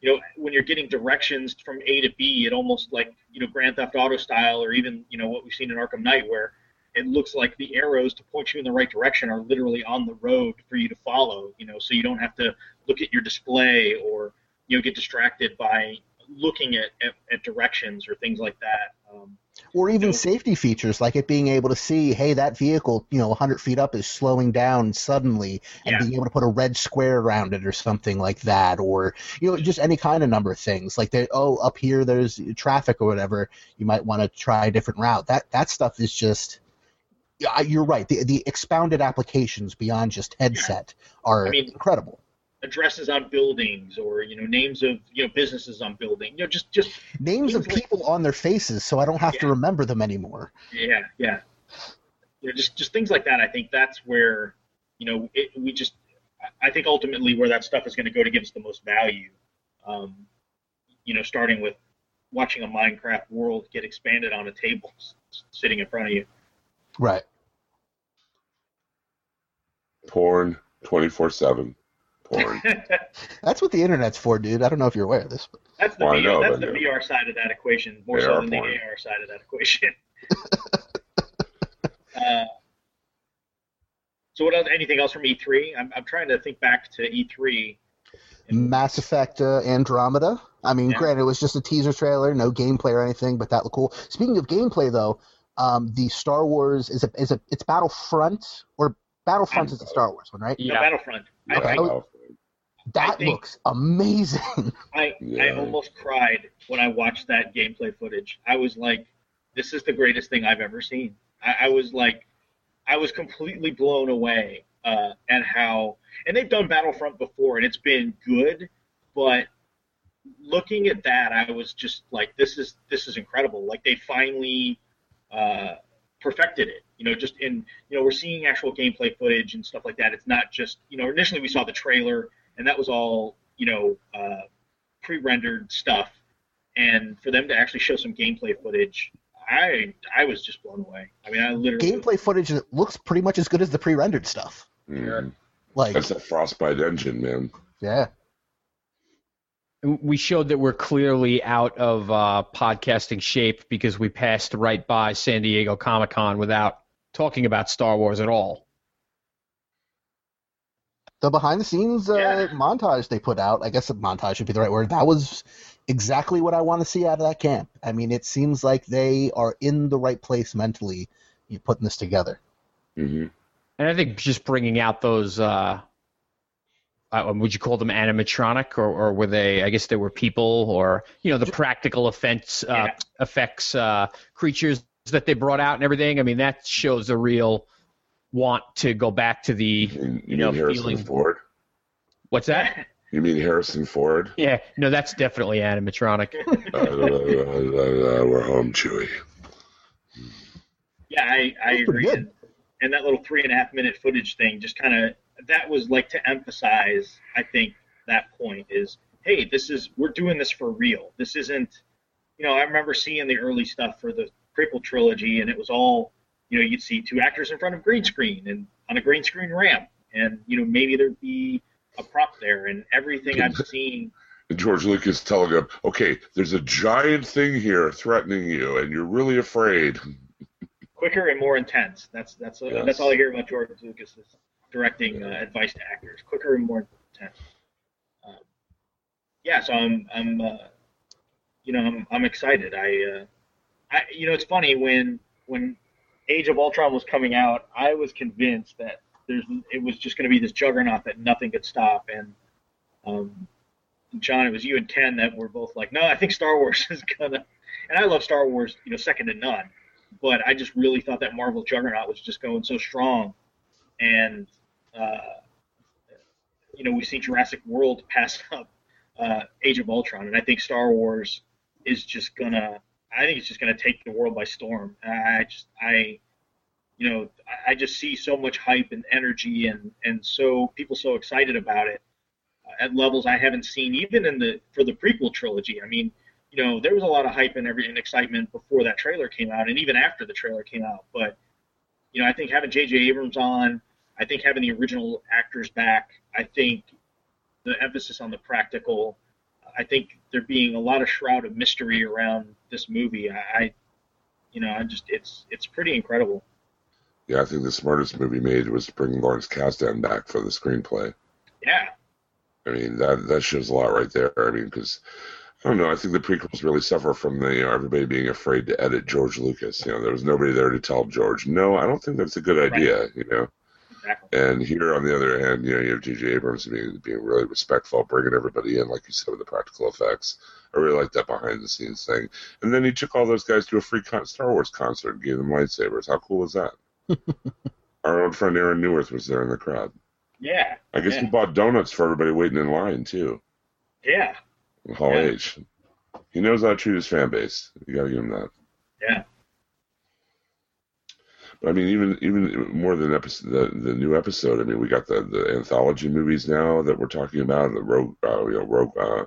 you know, when you're getting directions from A to B, it almost like you know Grand Theft Auto style, or even you know what we've seen in Arkham Knight, where it looks like the arrows to point you in the right direction are literally on the road for you to follow. You know, so you don't have to look at your display or you know get distracted by looking at, at, at directions or things like that. Um, or even No. safety features like it being able to see hey that vehicle you know 100 feet up is slowing down suddenly and Yeah. being able to put a red square around it or something like that or you know just any kind of number of things like they oh up here there's traffic or whatever you might want to try a different route that that stuff is just yeah, you're right. The the expounded applications beyond just headset are I mean- incredible. Addresses on buildings or you know names of you know businesses on building. You know, just just Names of like- people on their faces, so I don't have to remember them anymore. Yeah, yeah. You know, just just things like that. I think that's where you know it, we just. I think ultimately where that stuff is going to go to give us the most value. Um, you know, starting with watching a Minecraft world get expanded on a table s- sitting in front of you. Right. Porn, twenty four seven. Porn. That's what the internet's for, dude. I don't know if you're aware of this. But That's the Well, VR. know, that's the no. VR side of that equation more so AR than the. AR side of that equation. uh, so what else? Anything else from E3? I'm I'm trying to think back to E E3. Mass Effect uh, Andromeda. I mean, Yeah. granted, it was just a teaser trailer, no gameplay or anything, but that looked cool. Speaking of gameplay, though, um, the Star Wars is a is a it's Battlefront or Battlefront is the Star Wars one, right? No, Yeah. Battlefront. Okay. I, Oh, That think- looks amazing. I, I almost cried when I watched that gameplay footage. I was like, this is the greatest thing I've ever seen. I, I was like, I was completely blown away uh, at how, and they've done Battlefront before, and it's been good, but looking at that, I was just like, this is this is incredible. Like they finally uh, perfected it. You know, just in you know we're seeing actual gameplay footage and stuff like that. It's not just you know initially we saw the trailer and that was all you know uh, pre-rendered stuff, and for them to actually show some gameplay footage. I I was just blown away. I mean, I literally Gameplay footage that looks pretty much as good as the pre-rendered stuff. Mm. Like, That's that Frostbite engine, man. yeah, we showed that we're clearly out of uh, podcasting shape because we passed right by San Diego Comic Con without talking about Star Wars at all. The behind-the-scenes uh, Yeah. montage they put out. I guess a montage should be the right word. That was exactly what I want to see out of that camp. I mean, it seems like they are in the right place mentally. You putting this together. hmm And I think just bringing out those, uh, uh, would you call them animatronic, or, or were they? I guess they were people, or you know, the practical effects, uh, Yeah. effects uh, creatures that they brought out and everything. I mean, that shows a real want to go back to the, You, you know, mean Harrison feeling. Ford? What's that? You mean Harrison Ford? Yeah, no, that's definitely animatronic. uh, uh, uh, we're home, Chewie. Yeah, I, I agree. good. And, and that little three and a half minute footage thing just kind of that was like to emphasize. I think that point is, hey, this is we're doing this for real. This isn't, you know, I remember seeing the early stuff for the prequel trilogy, and it was all, you know, you'd see two actors in front of green screen and on a green screen ramp, and you know maybe there'd be a prop there, and everything I've seen. George Lucas telling him, okay, there's a giant thing here threatening you, and you're really afraid. quicker and more intense. That's that's Yes. that's all I hear about George Lucas is directing uh, advice to actors: quicker and more intense. Um, yeah, so I'm I'm uh, you know I'm I'm excited. I uh, I you know it's funny when when Age of Ultron was coming out, I was convinced that there's it was just going to be this juggernaut that nothing could stop, and um, John, it was you and Ken that were both like, no, I think Star Wars is gonna, and I love Star Wars, you know, second to none. But I just really thought that Marvel Juggernaut was just going so strong, and uh, you know we've seen Jurassic World pass up uh, Age of Ultron, and I think Star Wars is just gonna. I think it's just gonna take the world by storm. I just I. You know, I- I just see so much hype and energy, and and so people so excited about it uh, at levels I haven't seen even in the for the prequel trilogy. I mean, you know, there was a lot of hype and every and excitement before that trailer came out, and even after the trailer came out. But you know, I think having J.J. Abrams on, I think having the original actors back, I think the emphasis on the practical, I think there being a lot of shroud of mystery around this movie. I, I you know, I just it's it's pretty incredible. Yeah, I think the smartest movie made was bringing Lawrence Kasdan back for the screenplay. Yeah, I mean, that that shows a lot right there. I mean, because I don't know. I think the prequels really suffer from the you know, everybody being afraid to edit George Lucas. You know, there was nobody there to tell George, no, I don't think that's a good idea. You know, exactly. and here on the other hand, you know, you have J.J. Abrams being being really respectful, bringing everybody in, like you said, with the practical effects. I really like that behind the scenes thing. And then he took all those guys to a free con- Star Wars concert and gave them lightsabers. How cool was that? Our old friend Aaron Neworth was there in the crowd. Yeah, I guess he bought donuts for everybody waiting in line too. yeah, Hall Yeah. H. He knows how to treat his fan base. You got to give him that. yeah. But I mean, even even more than episode, the the new episode. I mean, we got the the anthology movies now that we're talking about. The Rogue, uh, you know, Rogue, uh,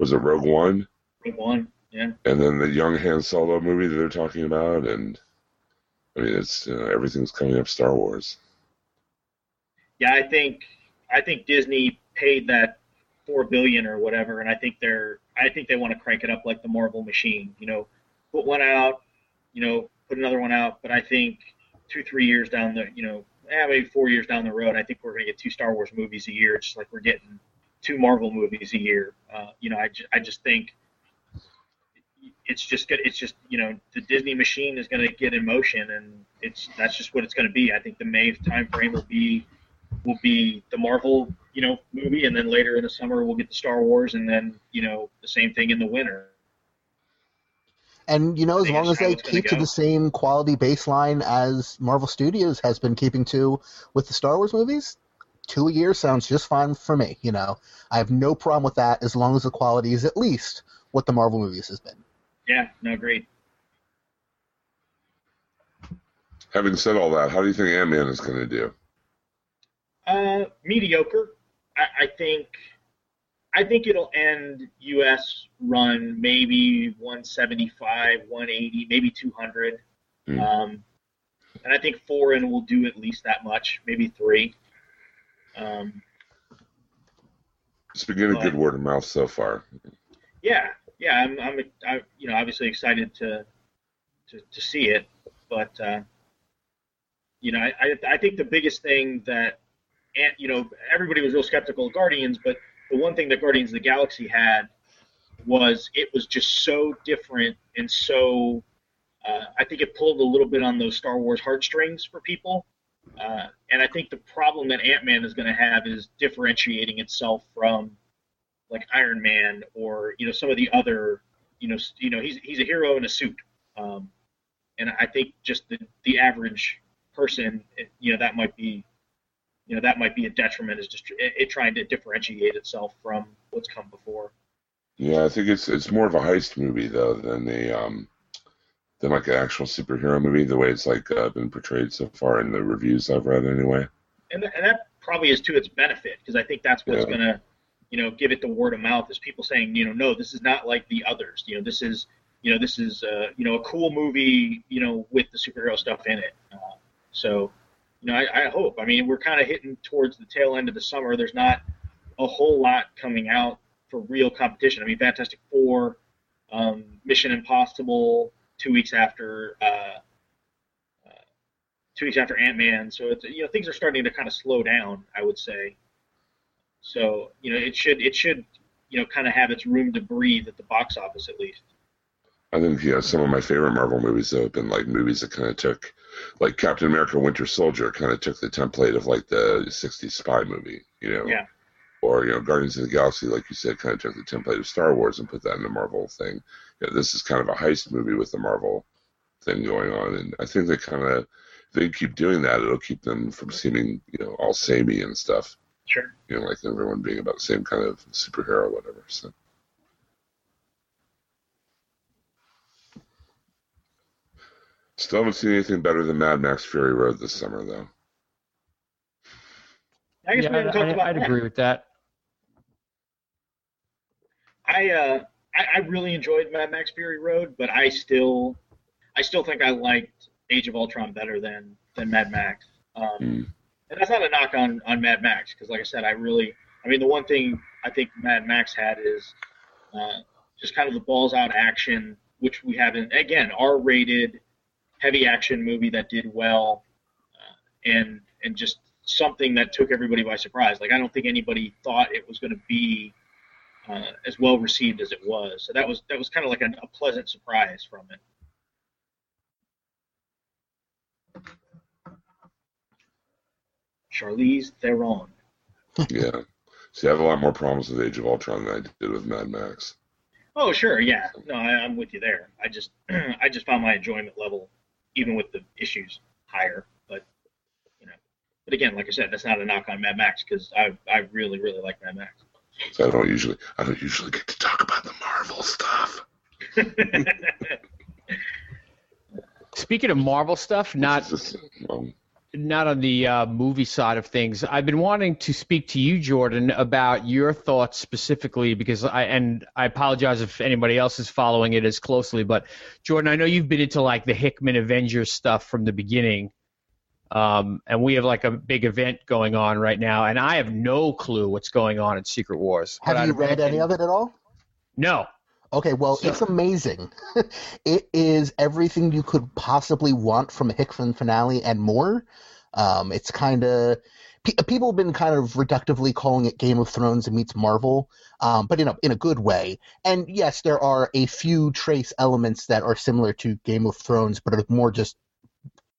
was it Rogue One, Rogue One. Yeah. and then the young Han Solo movie that they're talking about, and I mean, it's uh, everything's coming up Star Wars. yeah, I think I think Disney paid that four billion or whatever, and I think they're I think they want to crank it up like the Marvel machine. You know, put one out, you know, put another one out. But I think two three years down the you know, eh, maybe four years down the road, I think we're gonna get two Star Wars movies a year, just like we're getting two Marvel movies a year. Uh, you know, I just, I just think it's just good. It's just you know the Disney machine is going to get in motion, and it's that's just what it's going to be. I think the May time frame will be will be the Marvel you know movie, and then later in the summer we'll get the Star Wars, and then you know the same thing in the winter. And you know, as long as they keep to the same quality baseline as Marvel Studios has been keeping to with the Star Wars movies, two a year sounds just fine for me. You know, I have no problem with that as long as the quality is at least what the Marvel movies has been. Yeah, no, great. Having said all that, how do you think Ant Man is going to do? Uh, mediocre. I, I think. I think it'll end U.S. run maybe 175, 180, maybe 200. Hmm. Um, and I think foreign will do at least that much, maybe three. Um, It's been getting good word of mouth so far. yeah, yeah, I'm, I'm, I, you know, obviously excited to, to, to see it, but, uh, you know, I, I, I think the biggest thing that, and you know, everybody was real skeptical of Guardians, but the one thing that Guardians of the Galaxy had was it was just so different and so, uh, I think it pulled a little bit on those Star Wars heartstrings for people. Uh, and I think the problem that Ant Man is going to have is differentiating itself from like Iron Man or you know some of the other you know you know he's he's a hero in a suit, um, and I think just the the average person it- you know that might be you know that might be a detriment is just it, it trying to differentiate itself from what's come before. Yeah, I think it's it's more of a heist movie though than a um than like an actual superhero movie. The way it's like uh, been portrayed so far in the reviews I've read, anyway. and, th- and that probably is to its benefit because I think that's what's Yeah. gonna, you know, give it the word of mouth is people saying, you know, no, this is not like the others. You know, this is, you know, this is, uh, you know, a cool movie, you know, with the superhero stuff in it. Uh, so, you know, I, I hope. I mean, we're kind of hitting towards the tail end of the summer. There's not a whole lot coming out for real competition. I mean, Fantastic Four, um, Mission Impossible, two weeks after. Uh, two weeks after Ant Man. So it's you know things are starting to kind of slow down. I would say. So you know it should it should you know kind of have its room to breathe at the box office at least. I think yeah, some of my favorite Marvel movies though have been like movies that kind of took, like Captain America: Winter Soldier, kind of took the template of like the '60s spy movie, you know. Yeah. Or you know, Guardians of the Galaxy, like you said, kind of took the template of Star Wars and put that in the Marvel thing. Yeah, this is kind of a heist movie with the Marvel thing going on, and I think they kind of, if they keep doing that, it'll keep them from seeming, you know, all samey and stuff. Sure. You know, like everyone being about the same kind of superhero or whatever. So. Still haven't seen anything better than Mad Max Fury Road this summer, though. I guess yeah, we haven't talked I, about I'd that. agree with that. I uh I, I really enjoyed Mad Max Fury Road, but I still I still think I liked Age of Ultron better than than Mad Max. Um, Mm. and that's not a knock on on Mad Max because, like I said, I really I mean the one thing I think Mad Max had is uh, just kind of the balls out action, which we haven't again R rated heavy action movie that did well, uh, and and just something that took everybody by surprise. Like I don't think anybody thought it was going to be uh, as well received as it was. So that was that was kind of like a, a pleasant surprise from it. Charlize Theron. Yeah. See, I have a lot more problems with Age of Ultron than I did with Mad Max. Oh sure, yeah. No, I, I'm with you there. I just I just found my enjoyment level, even with the issues, higher. But you know, but again, like I said, that's not a knock on Mad Max because I I really really like Mad Max. So I don't usually, I don't usually get to talk about the Marvel stuff. Speaking of Marvel stuff, not um, not on the uh, movie side of things. I've been wanting to speak to you, Jordan, about your thoughts specifically because I and I apologize if anybody else is following it as closely, but Jordan, I know you've been into like the Hickman Avengers stuff from the beginning. Um, and we have like a big event going on right now, and I have no clue what's going on in Secret Wars. Have you read any of it at all? No. Okay, well, So- it's amazing. it is everything you could possibly want from a Hickman finale and more. Um, it's kind of people have been kind of reductively calling it Game of Thrones and meets Marvel, um, but in a in a good way. And yes, there are a few trace elements that are similar to Game of Thrones, but are more just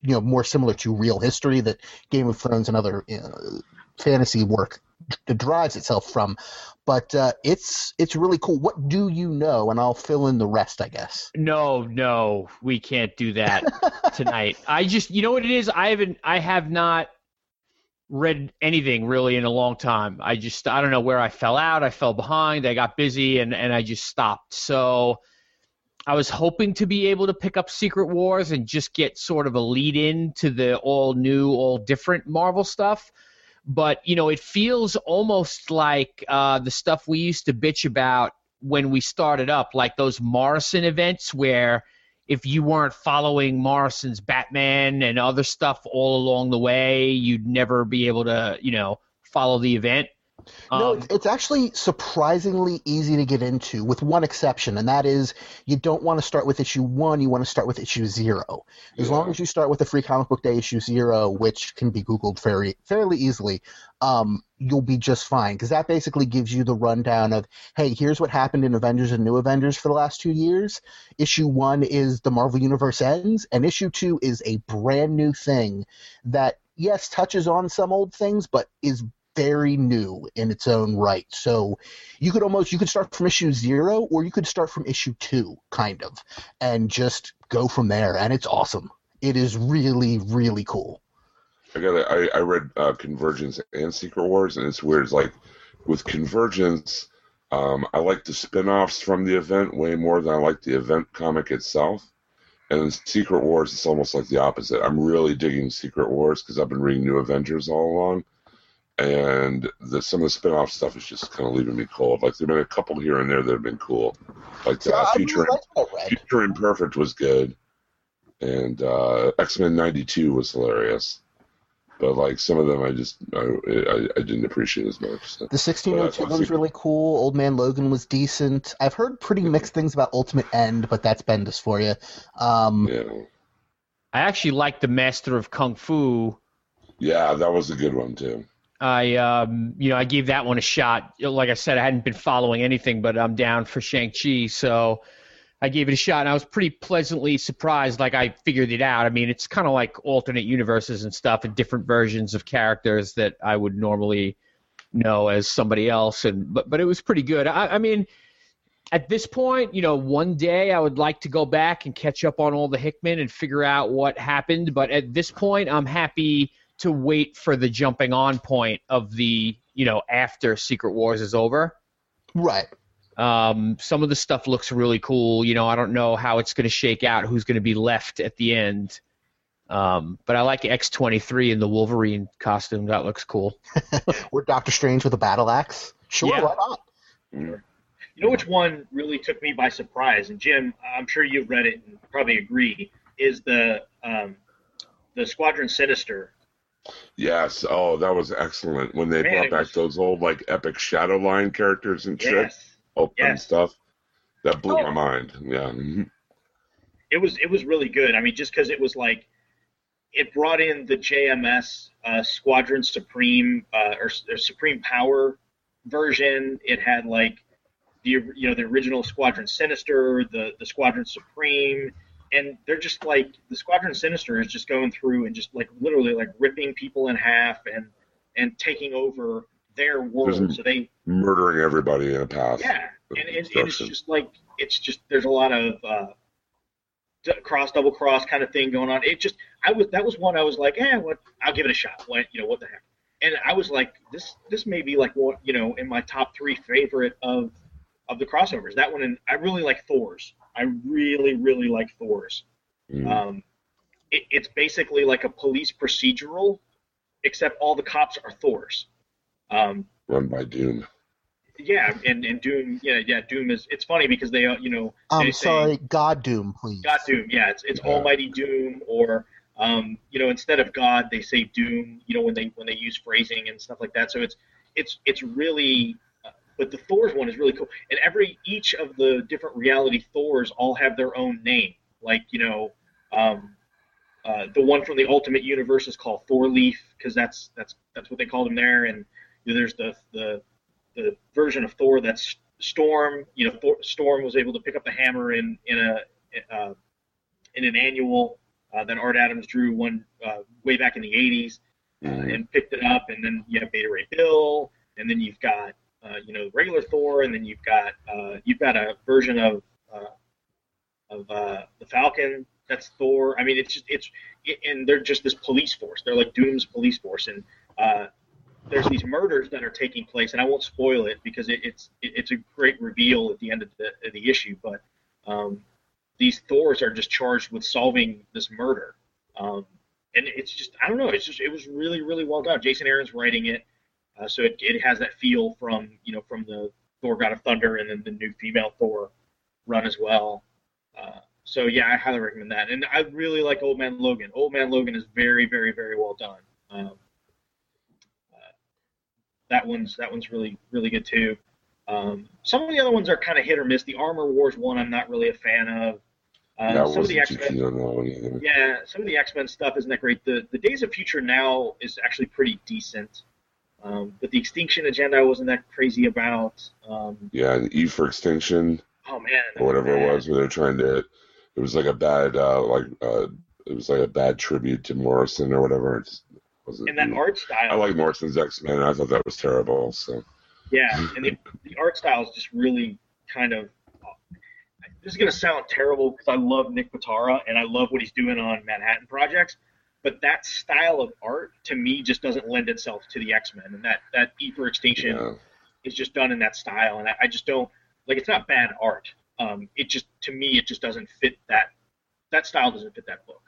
you know more similar to real history that Game of Thrones and other uh, fantasy work derives itself from. But uh, it's it's really cool. What do you know? And I'll fill in the rest, I guess. No, no, we can't do that tonight. I just, you know what it is? I haven't, I have not read anything really in a long time. I just, I don't know where I fell out. I fell behind. I got busy, and and I just stopped. So. I was hoping to be able to pick up Secret Wars and just get sort of a lead in to the all new, all different Marvel stuff. But, you know, it feels almost like uh, the stuff we used to bitch about when we started up, like those Morrison events where if you weren't following Morrison's Batman and other stuff all along the way, you'd never be able to, you know, follow the event. No, Um, it's- actually surprisingly easy to get into, with one exception, and that is you don't want to start with issue one. You want to start with issue zero. As long as you start with the free comic book day issue zero, which can be googled very fairly easily, um, you'll be just fine because that basically gives you the rundown of hey, here's what happened in Avengers and New Avengers for the last two years. Issue one is the Marvel Universe ends, and issue two is a brand new thing that yes touches on some old things, but is very new in its own right. So you could almost you could start from issue zero or you could start from issue two, kind of, and just go from there. And it's awesome. It is really, really cool. I got. I, I read uh, Convergence and Secret Wars, and it's weird. It's like with Convergence, um, I like the spin-offs from the event way more than I like the event comic itself. And in Secret Wars, it's almost like the opposite. I'm really digging Secret Wars because I've been reading New Avengers all along, and the, some of the spin-off stuff is just kind of leaving me cold. Like there've been a couple here and there that have been cool, like So uh, I Future really like what I read. Future Imperfect was good, and uh, X Men '92 was hilarious. But like some of them, I just I, I, I didn't appreciate as much. So. The 1602 one was really cool. Old Man Logan was decent. I've heard pretty mixed things about Ultimate End, but that's Bendis for you. Um, Yeah, I actually liked the Master of Kung Fu. yeah, that was a good one too. I, um, you know, I gave that one a shot. Like I said, I hadn't been following anything, but I'm down for Shang Chi, so I gave it a shot, and I was pretty pleasantly surprised. Like I figured it out. I mean, it's kind of like alternate universes and stuff, and different versions of characters that I would normally know as somebody else, and but but it was pretty good. I, I mean. At this point, you know, one day I would like to go back and catch up on all the Hickman and figure out what happened. But at this point, I'm happy to wait for the jumping on point of the you know after Secret Wars is over. right. Um, some of the stuff looks really cool. You know, I don't know how it's going to shake out, who's going to be left at the end. Um, but I like X23 in the Wolverine costume. That looks cool. Or Doctor Strange with a battle axe. Sure, Yeah. why not? You know which one really took me by surprise, and Jim, I'm sure you've read it and probably agree, is the um, the Squadron Sinister. Yes, oh, that was excellent when they Man, brought back was- those old like epic Shadow Line characters and shit, Yes, open yes. stuff. That blew Oh. my mind. Yeah, mhm. it was it was really good. I mean, just because it was like it brought in the JMS uh, Squadron Supreme uh, or, or Supreme Power version. It had like the you know the original Squadron Sinister, the the Squadron Supreme, and they're just like the Squadron Sinister is just going through and just like literally like ripping people in half and and taking over their world. There's- So they murdering everybody in a path. yeah, and, and, and it's just like it's just there's a lot of uh, cross double cross kind of thing going on. It just I was that was one I was like, eh, what? I'll give it a shot. What you know, what the heck? And I was like, this this may be like what you know in my top three favorite of of the crossovers. That one and I really like Thor's. I really really like Thor's. Mm. Um, it, it's basically like a police procedural, except all the cops are Thor's. Um, Run by Doom. yeah, and, and Doom, yeah, yeah, Doom is. It's funny because they, uh, you know, I'm they say- sorry, God Doom, please. God Doom, yeah, it's it's Yeah. Almighty Doom, or um, you know, instead of God, they say Doom. You know, when they when they use phrasing and stuff like that. So it's it's it's really, but the Thor's one is really cool, and every each of the different reality Thors all have their own name. Like you know, um, uh, the one from the Ultimate Universe is called Thor Leaf because that's that's that's what they called him there, and you know, there's the the the version of Thor that's Storm. You know, Thor, Storm was able to pick up the hammer in in a uh, in an annual uh, that Art Adams drew one uh, way back in the '80s uh, Mhm. and picked it up. And then you have Beta Ray Bill and then you've got uh, you know regular Thor, and then you've got uh, you've got a version of uh, of uh, the Falcon that's Thor. I mean, it's just it's it, and they're just this police force. They're like Doom's police force, and there's these murders that are taking place, and I won't spoil it because it, it's it, it's a great reveal at the end of the of the issue. But um, these Thors are just charged with solving this murder, um, and it's just I don't know. It's just it was really really well done. Jason Aaron's writing it, uh, so it, it has that feel from you know from the Thor God of Thunder and then the new female Thor run as well. Uh, so yeah, I highly recommend that. And I really like Old Man Logan. Old Man Logan is very, very, very well done. Um, uh, that one's that one's really, really good too. Um, some of the other ones are kind of hit or miss. The Armor Wars one, I'm not really a fan of. Uh, some of the wasn't too X-Men, keen on that one either. yeah, some of the X Men stuff isn't that great. The the Days of Future Now is actually pretty decent. Um, but the Extinction Agenda I wasn't that crazy about. Um, Yeah, and E for Extinction oh man, or whatever it was, where they're trying to. It was like a bad, uh, like uh, it was like a bad tribute to Morrison or whatever. It just wasn't. And that art style. I like Morrison's X Men. I thought that was terrible. So Yeah, and the, the art style is just really kind of. This is gonna sound terrible because I love Nick Pitarra and I love what he's doing on Manhattan projects, but that style of art to me just doesn't lend itself to the X Men, and that that E for Extinction yeah, is just done in that style, and I, I just don't like. It's not bad art. Um, it just to me it just doesn't fit that that style doesn't fit that book.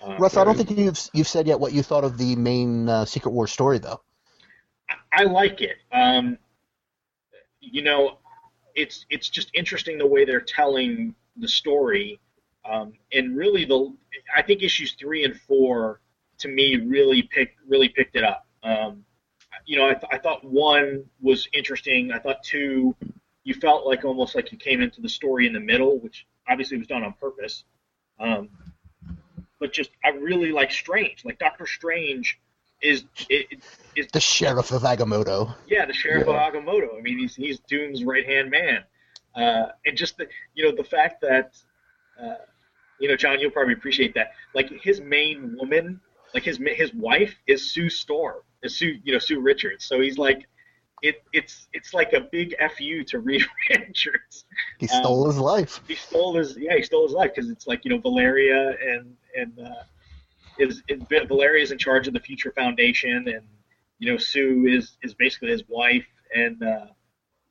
Uh, Russ, I don't think you've you've said yet what you thought of the main uh, Secret War story, though. I like it. Um, you know, it's it's just interesting the way they're telling the story, um, and really the I think issues three and four to me really picked really picked it up. Um, you know, I, th- I thought one was interesting. I thought two, you felt like almost like you came into the story in the middle, which obviously was done on purpose. Um, but just I really like Strange. Like Doctor Strange is it, is The Sheriff of Agamotto. yeah, the sheriff Yeah. of Agamotto. I mean, he's he's Doom's right hand man, uh, and just the you know the fact that uh, you know John, you'll probably appreciate that. Like his main woman, like his his wife is Sue Storm, is Sue you know Sue Richards. So he's like, it it's it's like a big fu to Reed Richards. He Um, stole his life. He stole his yeah he stole his life because it's like you know Valeria and and uh, is, is Valeria's in charge of the Future Foundation and you know Sue is is basically his wife and uh,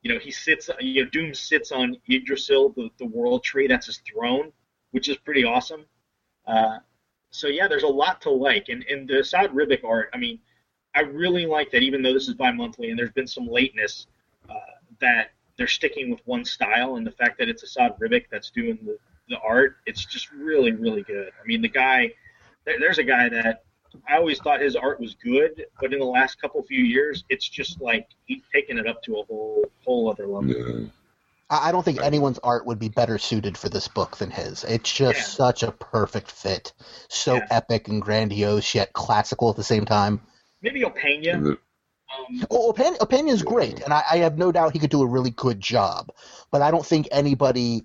you know he sits you know Doom sits on Yggdrasil the the World Tree that's his throne which is pretty awesome. Uh, so yeah, there's a lot to like and and the Esad Ribic art I mean I really like that even though this is bi-monthly and there's been some lateness uh, that they're sticking with one style and the fact that it's Esad Ribic that's doing the, the art it's just really really good. I mean the guy there, there's a guy that I always thought his art was good, but in the last couple few years, it's just like he's taken it up to a whole whole other level. yeah. I I don't think anyone's art would be better suited for this book than his. It's just Yeah. such a perfect fit. So Yeah. epic and grandiose, yet classical at the same time. Maybe Opena. And the- Um, Oh, Open- Opena's great, and I, I have no doubt he could do a really good job. But I don't think anybody,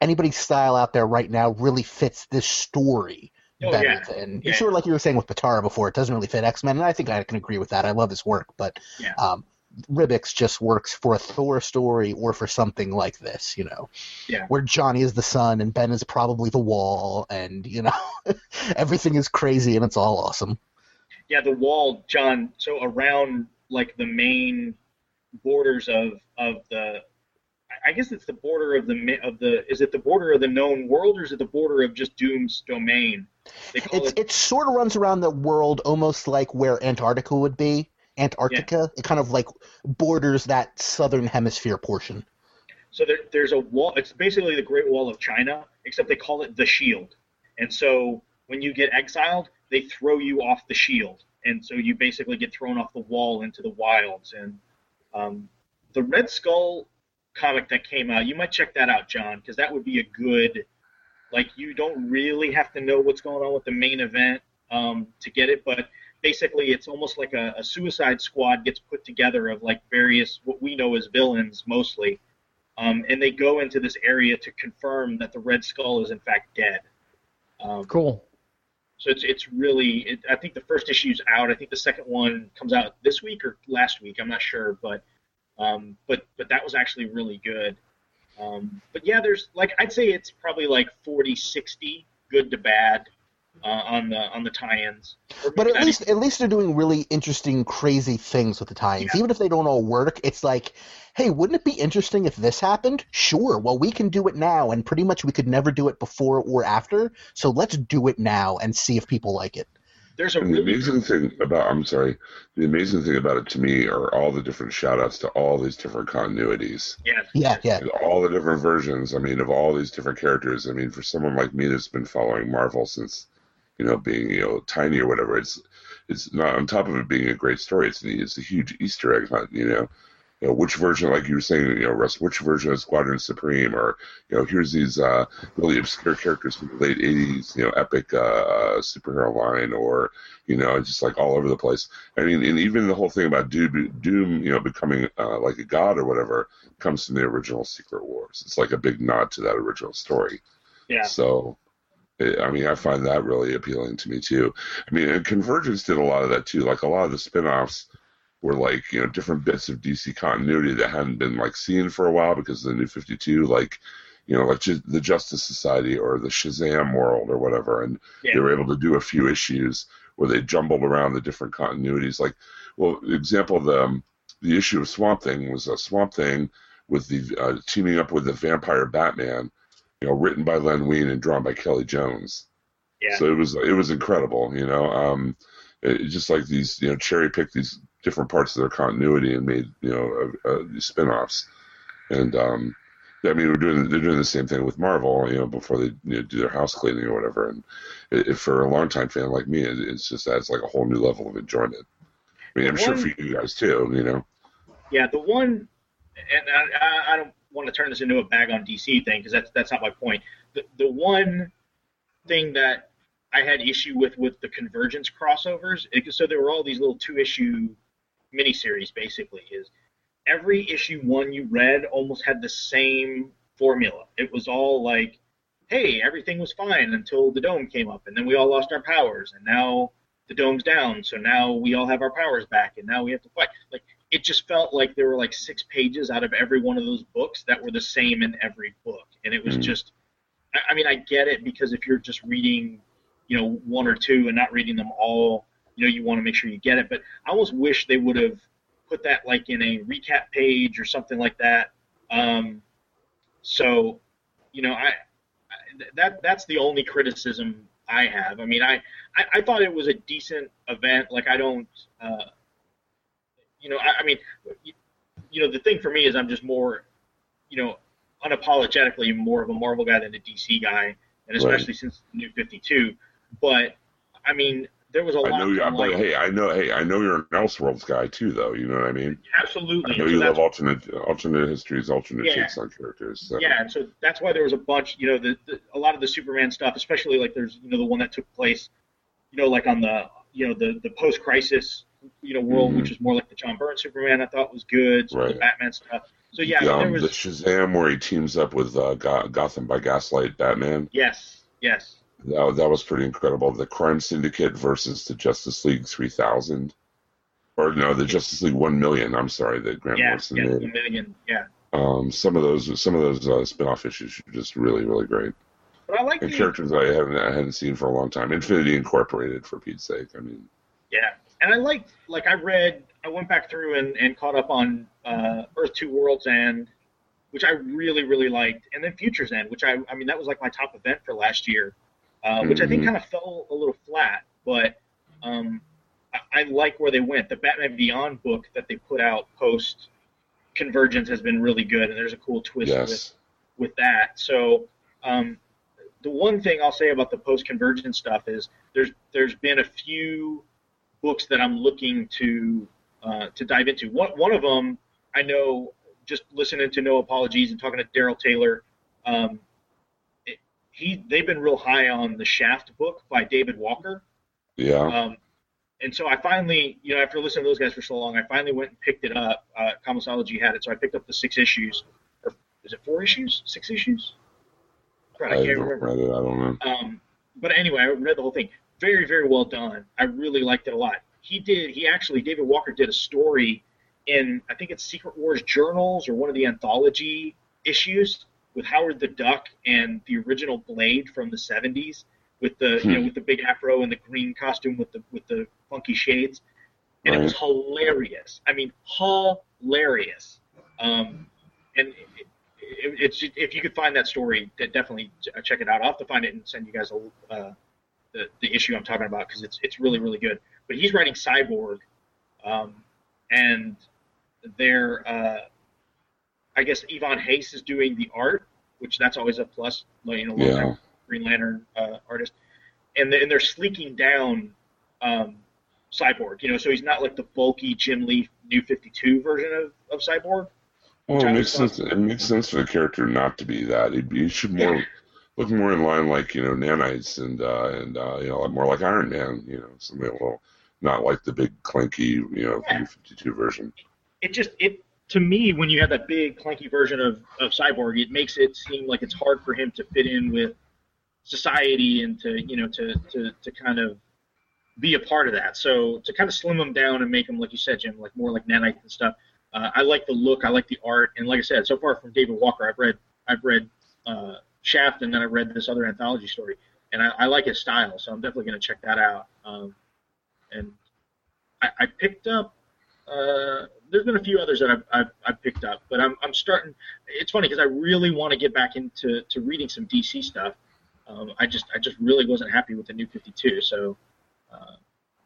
anybody's style out there right now really fits this story Oh, better yeah. than. Yeah. Sort of like you were saying with Pitarra before, it doesn't really fit X Men, and I think I can agree with that. I love his work, but Yeah. um, Ribics just works for a Thor story or for something like this, you know, Yeah. where Johnny is the sun and Ben is probably the wall, and you know, everything is crazy and it's all awesome. yeah, the wall, John. So around like the main borders of of the, I- guess it's the border of the of the. Is it the border of the known world or is it the border of just Doom's domain? It's it. it sort of runs around the world almost like where Antarctica would be. Antarctica, it kind of like borders that southern hemisphere portion. So there, there's a wall. It's basically the Great Wall of China, except they call it the Shield. And so when you get exiled, they throw you off the shield, and so you basically get thrown off the wall into the wilds. And um, the Red Skull comic that came out, you might check that out, John, because that would be a good. Like you don't really have to know what's going on with the main event um, to get it, but basically it's almost like a, a Suicide Squad gets put together of like various what we know as villains mostly um, and they go into this area to confirm that the Red Skull is in fact dead. Um, Cool. So it's it's really it, I think the first issue's out. I think the second one comes out this week or last week. I'm not sure, but um, but but that was actually really good. Um, but yeah, there's like I'd say it's probably like 40, 60, good to bad uh, on the on the tie-ins. But at least, at least they're doing really interesting, crazy things with the tie-ins. Yeah. Even if they don't all work, it's like, hey, wouldn't it be interesting if this happened? Sure. Well, we can do it now, and pretty much we could never do it before or after. So let's do it now and see if people like it. there's a And the amazing thing about I'm sorry, the amazing thing about it to me are all the different shout outs to all these different continuities. yeah Yeah, yeah. And all the different versions, I mean, of all these different characters. I mean, for someone like me that's been following Marvel since, you know, being, you know, tiny or whatever, it's it's not on top of it being a great story, it's it's a huge Easter egg hunt, you know. You know, which version, like you were saying, you know, Russ, which version of Squadron Supreme, or you know, here's these uh, really obscure characters from the late '80s, you know, epic uh, superhero line, or you know, just like all over the place. I mean, and even the whole thing about Doom, Doom you know, becoming uh, like a god or whatever, comes from the original Secret Wars. It's like a big nod to that original story. yeah So, I mean, I find that really appealing to me too. I mean, and Convergence did a lot of that too. Like a lot of the spin-offs were like you know different bits of DC continuity that hadn't been like seen for a while because of the New Fifty Two, like you know, like ju- the Justice Society or the Shazam world or whatever, and Yeah. they were able to do a few issues where they jumbled around the different continuities. Like, well, example the um, the issue of Swamp Thing was a Swamp Thing with the uh, teaming up with the Vampire Batman, you know, written by Len Wein and drawn by Kelly Jones. yeah So it was it was incredible, you know. Um, it, just like these, you know, cherry picked these different parts of their continuity and made you know uh, uh, these spin-offs. And um, I mean, we're doing they're doing the same thing with Marvel, you know, before they you know, do their house cleaning or whatever. And it, it, for a longtime fan like me, it, it's just adds like a whole new level of enjoyment. I mean, I'm sure for you guys too, you know. Yeah, the one, and I, I- I don't want to turn this into a bag on DC thing because that's that's not my point. The the one thing that I had issue with with the Convergence crossovers, it, so there were all these little two issue miniseries basically. Is every issue one you read almost had the same formula. It was all like, hey, everything was fine until the dome came up, and then we all lost our powers, and now the dome's down, so now we all have our powers back, and now we have to fight. Like it just felt like there were like six pages out of every one of those books that were the same in every book, and it was Mhm. just. I, I mean, I get it because if you're just reading, you know, one or two and not reading them all, you know, you want to make sure you get it. But I almost wish they would have put that like in a recap page or something like that. Um, so, you know, I, I that that's the only criticism I have. I mean, I, I, I thought it was a decent event. Like I don't, uh, you know, I, I mean, you, you know, the thing for me is I'm just more, you know, unapologetically more of a Marvel guy than a DC guy, and especially since the New Fifty Two. But I mean, there was a I lot. know you. But like, hey, I know. Hey, I know you're an Elseworlds guy too, though. You know what I mean? absolutely. I know so you love alternate alternate histories, alternate Yeah. takes on characters. So. Yeah, and so that's why there was a bunch. You know, the, the a lot of the Superman stuff, especially like there's you know the one that took place, you know, like on the you know the the post crisis you know world, Mhm. which is more like the John Byrne Superman. I thought was good. Of the Batman stuff. So yeah, The, there um, was the Shazam where he teams up with uh, Gotham by Gaslight Batman. yes, yes, That, that was pretty incredible. The Crime Syndicate versus the Justice League 3000. Or no, the Justice League 1 million. I'm sorry, the Grant yeah, Morrison yeah, made. the million, yeah. Um, some of those, some of those uh, spin-off issues are just really, really great. But I like And the characters I haven't, I hadn't seen for a long time. Infinity Incorporated, for Pete's sake. I mean, Yeah, and I liked like I read, I went back through and, and caught up on uh, Earth Two Worlds End, which I really really liked, and then Futures End, which I I mean that was like my top event for last year, uh, which I think Mhm. kind of fell a little flat, but um, I, I like where they went. The Batman Beyond book that they put out post Convergence has been really good, and there's a cool twist with with that. So um, the one thing I'll say about the post convergence stuff is there's there's been a few books that I'm looking to uh, to dive into. One one of them I know just listening to No Apologies and talking to Daryl Taylor. Um, it, he they've been real high on the Shaft book by David Walker. Yeah. Um, and so I finally, you know, after listening to those guys for so long, I finally went and picked it up. Uh, Comixology had it, so I picked up the six issues. Or is it four issues? Six issues? Crap, I I can't remember. read it. I don't know. Um, but anyway, I read the whole thing. Very very well done. I really liked it a lot. He did. He actually David Walker did a story in I think it's Secret Wars journals or one of the anthology issues with Howard the Duck and the original Blade from the 70s with the you know with the big afro and the green costume with the with the funky shades, and it was hilarious. I mean, hilarious. Um, and it, it, it's if you could find that story, de- definitely check it out. I'll have to find it and send you guys a, uh, the the issue I'm talking about because it's it's really really good. But he's writing Cyborg, um, and they're uh, I guess Ivan Reis is doing the art, which that's always a plus. You know, Yeah. Green Lantern uh, artist, and they- and they're sleeking down um, Cyborg. You know, so he's not like the bulky Jim Lee New Fifty Two version of, of Cyborg. Well, it makes sense. It makes sense for the character not to be that. He, he should more Yeah. Look more in line like you know nanites and uh, and uh, you know more like Iron Man. You know, something a little not like the big clanky you know Yeah. New Fifty Two version. It just it to me when you have that big clunky version of, of Cyborg, it makes it seem like it's hard for him to fit in with society and to you know to to, to kind of be a part of that. So to kind of slim him down and make him like you said, Jim, like more like nanites and stuff. Uh, I like the look, I like the art, and like I said, so far from David Walker, I've read I've read uh, Shaft, and then I read this other anthology story, and I, I like his style, so I'm definitely going to check that out. Um, and I, I picked up. Uh, there's been a few others that I've, I've, I've picked up, but I'm, I'm starting. It's funny because I really want to get back into to reading some DC stuff. Um, I just I just really wasn't happy with the new 52, so uh,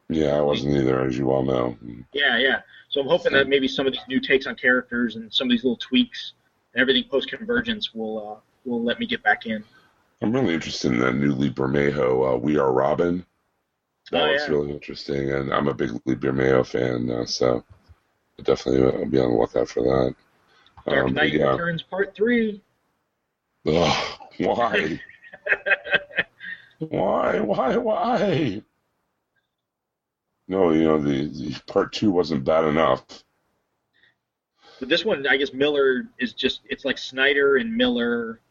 Yeah, I wasn't either, as you all know. yeah, yeah. So I'm hoping that maybe some of these new takes on characters and some of these little tweaks and everything post convergence will uh, will let me get back in. I'm really interested in that new Lee Bermejo, uh, We Are Robin. That Oh, yeah. really interesting, and I'm a big Lee Bermejo fan, uh, so I'll definitely uh, be on the lookout for that. Dark Um, Knight yeah. Returns Part Three. Ugh, why? why? Why? Why? No, you know the, the part two wasn't bad enough. But this one, I guess Miller is just it's like Snyder and Miller,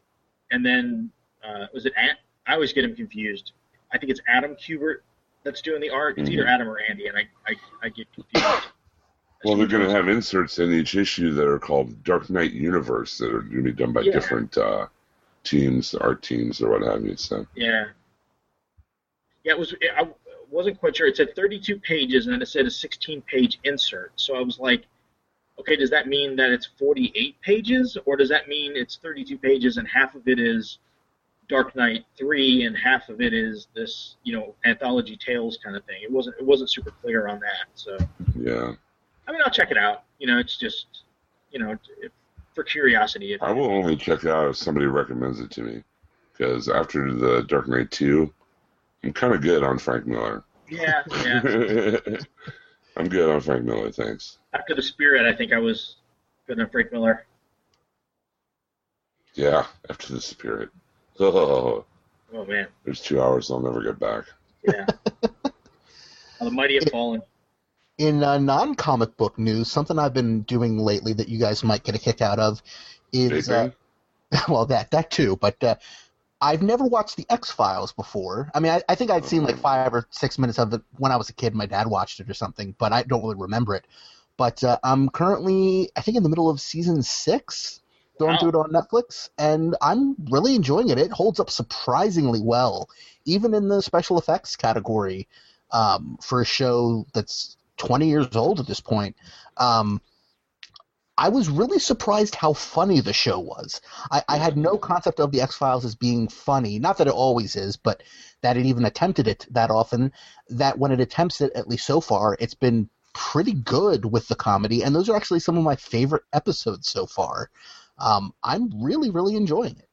and then uh, was it? At, I always get him confused. I think it's Adam Kubert that's doing the art. It's either Adam or Andy, and I I, I get confused. Well, they're going to have inserts in each issue that are called Dark Knight Universe that are going to be done by Yeah. different uh, teams, art teams, or what have you. So Yeah. Yeah, it was. I wasn't quite sure. It said 32 pages, and then it said a 16-page insert. So I was like, okay, does that mean that it's 48 pages, or does that mean it's 32 pages and half of it is Dark Knight 3 and half of it is this, you know, anthology tales kind of thing? It wasn't. It wasn't super clear on that. So yeah, I mean, I'll check it out. You know, it's just, you know, if, for curiosity. If, I will only check it out if somebody recommends it to me, because after the Dark Knight two, I'm kind of good on Frank Miller. yeah, yeah. I'm good on Frank Miller, thanks. After the Spirit, I think I was good on Frank Miller. Yeah, after the Spirit. Oh, Oh man. there's two hours I'll never get back. Yeah. The mighty have fallen. In uh, non-comic book news, something I've been doing lately that you guys might get a kick out of is uh, well that that too, but uh, I've never watched the X Files before. I mean, I, I think I'd seen like five or six minutes of it when I was a kid. My dad watched it or something, but I don't really remember it. But uh, I'm currently, I think, in the middle of season six, going Wow. through it on Netflix, and I'm really enjoying it. It holds up surprisingly well, even in the special effects category um, for a show that's 20 years old at this point. Um, I was really surprised how funny the show was. I, I had no concept of the X Files as being funny. Not that it always is, but that it even attempted it that often. That when it attempts it, at least so far, it's been pretty good with the comedy. And those are actually some of my favorite episodes so far. Um, I'm really, really enjoying it.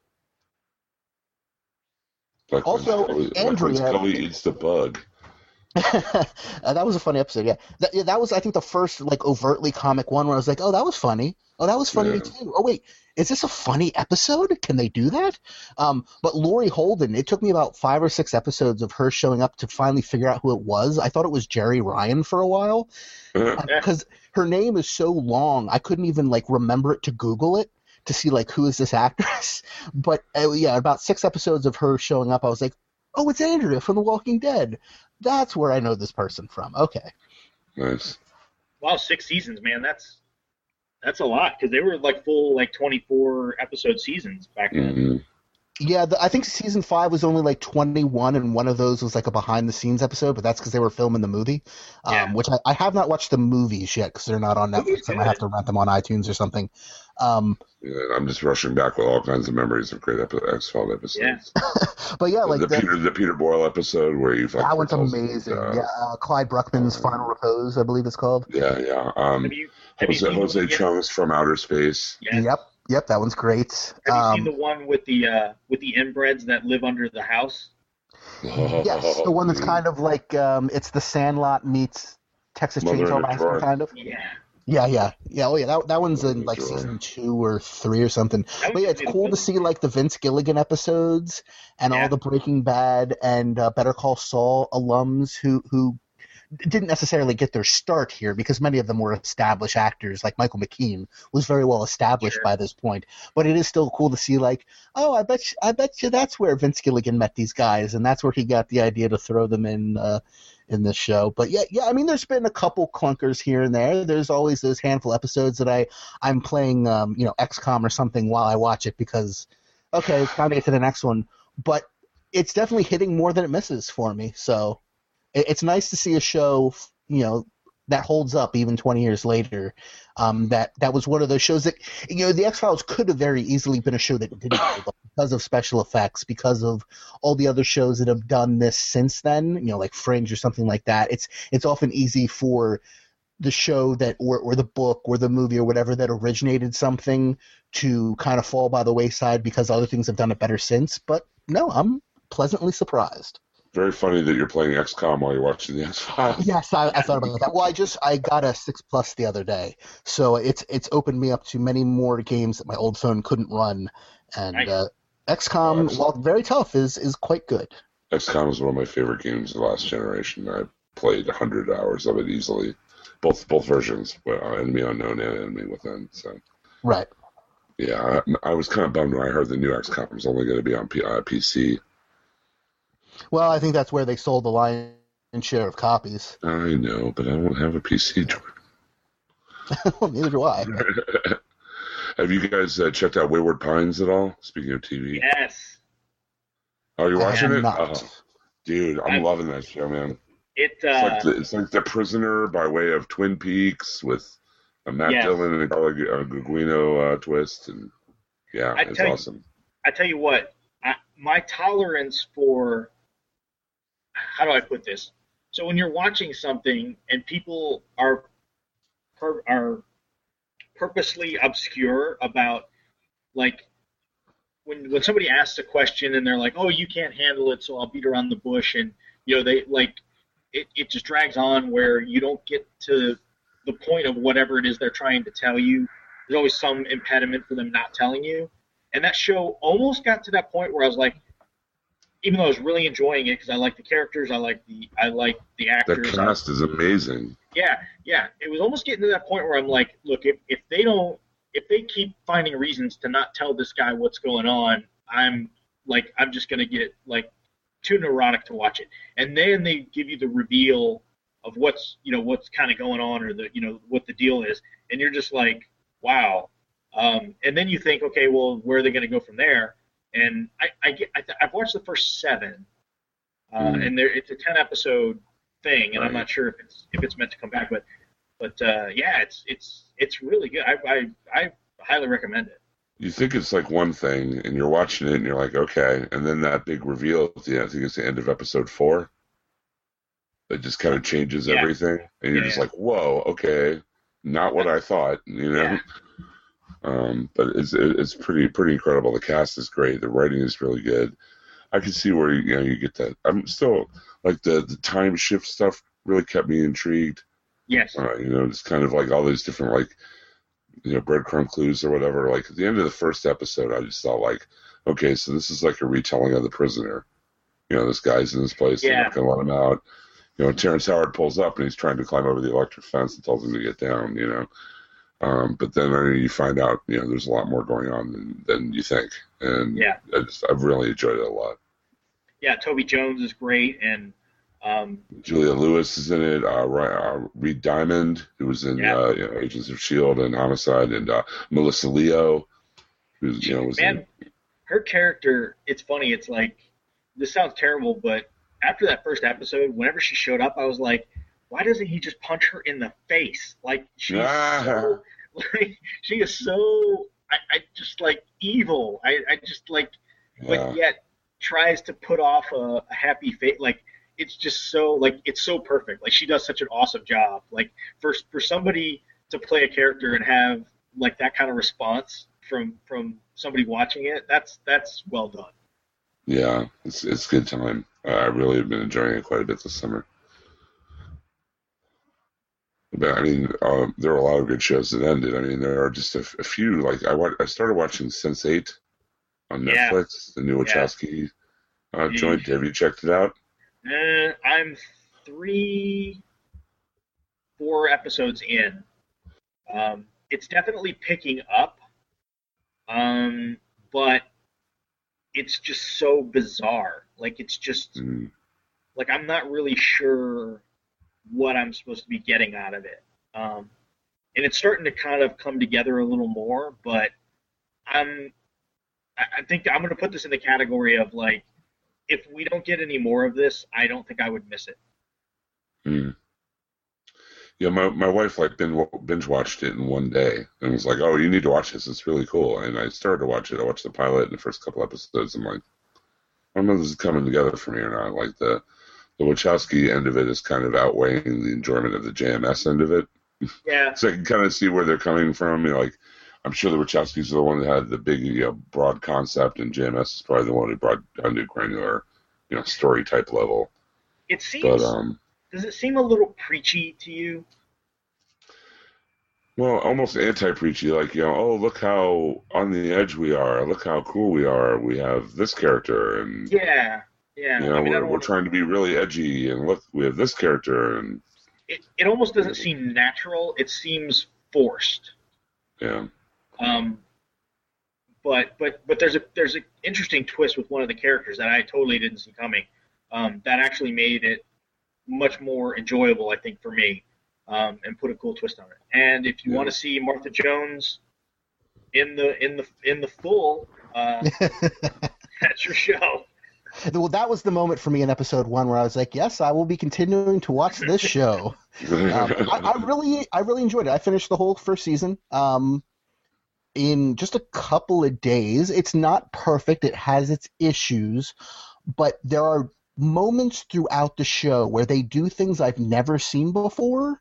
Like when Also, like when Andrea- eats the bug. Uh, that was a funny episode. Yeah, that, yeah, that was I think the first like overtly comic one where I was like, oh, that was funny. Oh, that was funny Yeah. too. Oh wait, is this a funny episode? Can they do that? Um, but Laurie Holden, it took me about five or six episodes of her showing up to finally figure out who it was. I thought it was Jeri Ryan for a while because her name is so long, I couldn't even like remember it to Google it to see like who is this actress. But uh, yeah, about six episodes of her showing up, I was like, oh, it's Andrea from The Walking Dead. That's where I know this person from. Okay. Nice. Wow, six seasons, man. That's that's a lot because they were like full like 24 episode seasons back then. hmm Yeah, the, I think season five was only like 21, and one of those was like a behind the scenes episode, but that's because they were filming the movie, um, Yeah. which I, I have not watched the movies yet because they're not on Netflix. I might have to rent them on iTunes or something. Um, Yeah, I'm just rushing back with all kinds of memories of great epi- X-Files episodes. Yeah. but yeah, like the, the, Peter the Peter Boyle episode where you that one's tells- amazing. uh, yeah, uh, Clyde Bruckman's Final Repose, I believe it's called. yeah, yeah. Um, Have you have Jose, seen Jose Chung's from Outer Space. Yeah. Yep, yep, that one's great. Have you seen Um, the one with the uh, with the inbreds that live under the house? yes, the one that's kind of like um, it's the Sandlot meets Texas Mother Chainsaw Massacre, kind of. Yeah. Yeah, yeah, yeah. Oh, yeah. That that one's in like Sure. season two or three or something. That But yeah, it's cool to see like the Vince Gilligan episodes and Yeah. all the Breaking Bad and uh, Better Call Saul alums who who didn't necessarily get their start here because many of them were established actors. Like Michael McKean was very well established Sure. by this point. But it is still cool to see like, oh, I bet you, I bet you that's where Vince Gilligan met these guys, and that's where he got the idea to throw them in. Uh, in this show. But yeah, yeah, I mean, there's been a couple clunkers here and there. There's always those handful episodes that I I'm playing, um, you know, XCOM or something while I watch it because, okay, it's time to get to the next one. But it's definitely hitting more than it misses for me. So it's nice to see a show, you know, that holds up even 20 years later. Um, that that was one of those shows that you know the X Files could have very easily been a show that didn't hold up because of special effects, because of all the other shows that have done this since then. You know, like Fringe or something like that. It's it's often easy for the show that or, or the book or the movie or whatever that originated something to kind of fall by the wayside because other things have done it better since. But no, I'm pleasantly surprised. Very funny that you're playing XCOM while you're watching the X-Files. Yes, I, I thought about that. Well, I just I got a six plus the other day, so it's it's opened me up to many more games that my old phone couldn't run, and Nice. uh, XCOM, Nice. while very tough, is is quite good. XCOM is one of my favorite games of the last generation. I played a 100 hours of it easily, both both versions, well, Enemy Unknown and Enemy Within. So Right. yeah, I, I was kind of bummed when I heard the new XCOM was only going to be on P, uh, PC. Well, I think that's where they sold the lion's share of copies. I know, but I don't have a PC. Neither do I. have you guys uh, checked out Wayward Pines at all? Speaking of TV, Yes. are you I watching am it? not. Oh, dude, I'm I'm- loving that show, man. It It's uh, like the, it's like the prisoner by way of Twin Peaks with a Matt Yes. Dillon and a Carla Gu- uh, Gugino uh, twist, and yeah, I it's tell you- awesome. I tell you what, I, my tolerance for how do I put this? So when you're watching something and people are pur- are purposely obscure about like when when somebody asks a question and they're like, "Oh, you can't handle it, so I'll beat around the bush," and you know they like it, it just drags on where you don't get to the point of whatever it is they're trying to tell you. There's always some impediment for them not telling you. And that show almost got to that point where I was like, even though I was really enjoying it because I like the characters, I like the I like the The actors. I- cast is amazing. yeah, yeah. It was almost getting to that point where I'm like, look, if, if they don't, if they keep finding reasons to not tell this guy what's going on, I'm like, I'm just gonna get like too neurotic to watch it. And then they give you the reveal of what's you know what's kind of going on or the you know what the deal is, and you're just like, wow. Um, and then you think, okay, well, where are they going to go from there? And I, I get, I, I've watched the first seven, uh, Mm. and there, it's a ten episode thing, and I'm not sure if it's if it's meant to come back, but but uh, yeah, it's it's it's really good. I, I I highly recommend it. You think it's like one thing, and you're watching it, and you're like, okay, and then that big reveal at the end. I think it's the end of episode four. That just kind of changes Yeah. everything, and you're Yeah, just like, whoa, okay, not what I thought, you know. Yeah. Um, but it's it's pretty pretty incredible. The cast is great. The writing is really good. I can see where you know you get that. I'm still like the the time shift stuff really kept me intrigued. Yes. Uh, you know, it's kind of like all these different like you know breadcrumb clues or whatever. Like at the end of the first episode, I just thought like, okay, so this is like a retelling of the prisoner. You know, this guy's in this place. They're Yeah. not gonna let him out. You know, Terrence Howard pulls up and he's trying to climb over the electric fence and tells him to get down. You know, um, but then I mean, you find out you know there's a lot more going on than, than you think, and Yeah. I just I've really enjoyed it a lot. yeah, Toby Jones is great, and um, Juliette Lewis is in it. Uh, uh, Reed Diamond, who was in Yeah. uh, you know, Agents of Shield and Homicide, and uh, Melissa Leo, who's you know was man, her character. It's funny. It's like this sounds terrible, but after that first episode, whenever she showed up, I was like, why doesn't he just punch her in the face? Like she's Ah. so, like she is so. I, I just like evil. I, I just like in, but yet tries to put off a, a happy face. Like it's just so like it's so perfect. Like she does such an awesome job. Like for for somebody to play a character and have like that kind of response from from somebody watching it, that's that's well done. yeah, it's it's good time. Uh, I really have been enjoying it quite a bit this summer. But I mean, um, there were a lot of good shows that ended. I mean, there are just a, a few. Like I, wa- I started watching Sense8 on Yeah. Netflix, the new Yeah. Uh, joint. Have you checked it out? Uh, I'm three, four episodes in. Um, it's definitely picking up, um, but it's just so bizarre. Like it's just Mm. like I'm not really sure what I'm supposed to be getting out of it. Um, and it's starting to kind of come together a little more, but I'm I think I'm going to put this in the category of like if we don't get any more of this, I don't think I would miss it. Mm. Yeah, my my wife like binge watched it in one day and was like, "Oh, you need to watch this. It's really cool." And I started to watch it. I watched the pilot and the first couple episodes. I'm like, I don't know if this is coming together for me or not. Like the the Wachowski end of it is kind of outweighing the enjoyment of the JMS end of it. Yeah, So I can kind of see where they're coming from. You know, like I'm sure the Wachowskis are the one that had the big, you know, broad concept, and JMS is probably the one who brought down to granular, you know, story type level. it seems. But um, does it seem a little preachy to you? Well, almost anti-preachy, like you know, oh look how on the edge we are, look how cool we are. We have this character, and Yeah, yeah. you know, I mean, we're, we're trying to be really edgy, and look, we have this character, and It, it almost doesn't seem natural. It seems forced. yeah, Um, but but but there's a there's an interesting twist with one of the characters that I totally didn't see coming. Um, that actually made it much more enjoyable, I think, for me, um, and put a cool twist on it. And if you Yeah. want to see Martha Jones in the in the in the full, uh, that's your show. Well, that was the moment for me in episode one where I was like, "Yes, I will be continuing to watch this show." um, I, I really, I really enjoyed it. I finished the whole first season um, in just a couple of days. It's not perfect; it has its issues, but there are moments throughout the show where they do things I've never seen before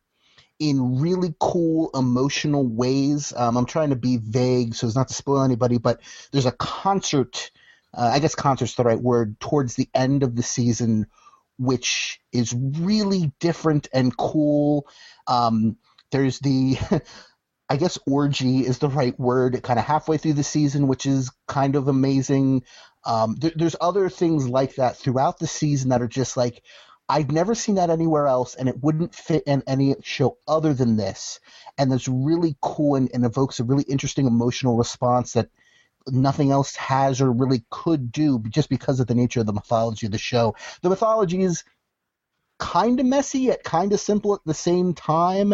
in really cool emotional ways. Um, I'm trying to be vague so as not to spoil anybody, but there's a concert. Uh, I guess concert's the right word. Towards the end of the season, which is really different and cool. Um, there's the, I guess orgy is the right word, kind of halfway through the season, which is kind of amazing. Um, there, there's other things like that throughout the season that are just like, I've never seen that anywhere else, and it wouldn't fit in any show other than this. And that's really cool and, and evokes a really interesting emotional response that nothing else has or really could do just because of the nature of the mythology of the show. The mythology is kind of messy yet kind of simple at the same time.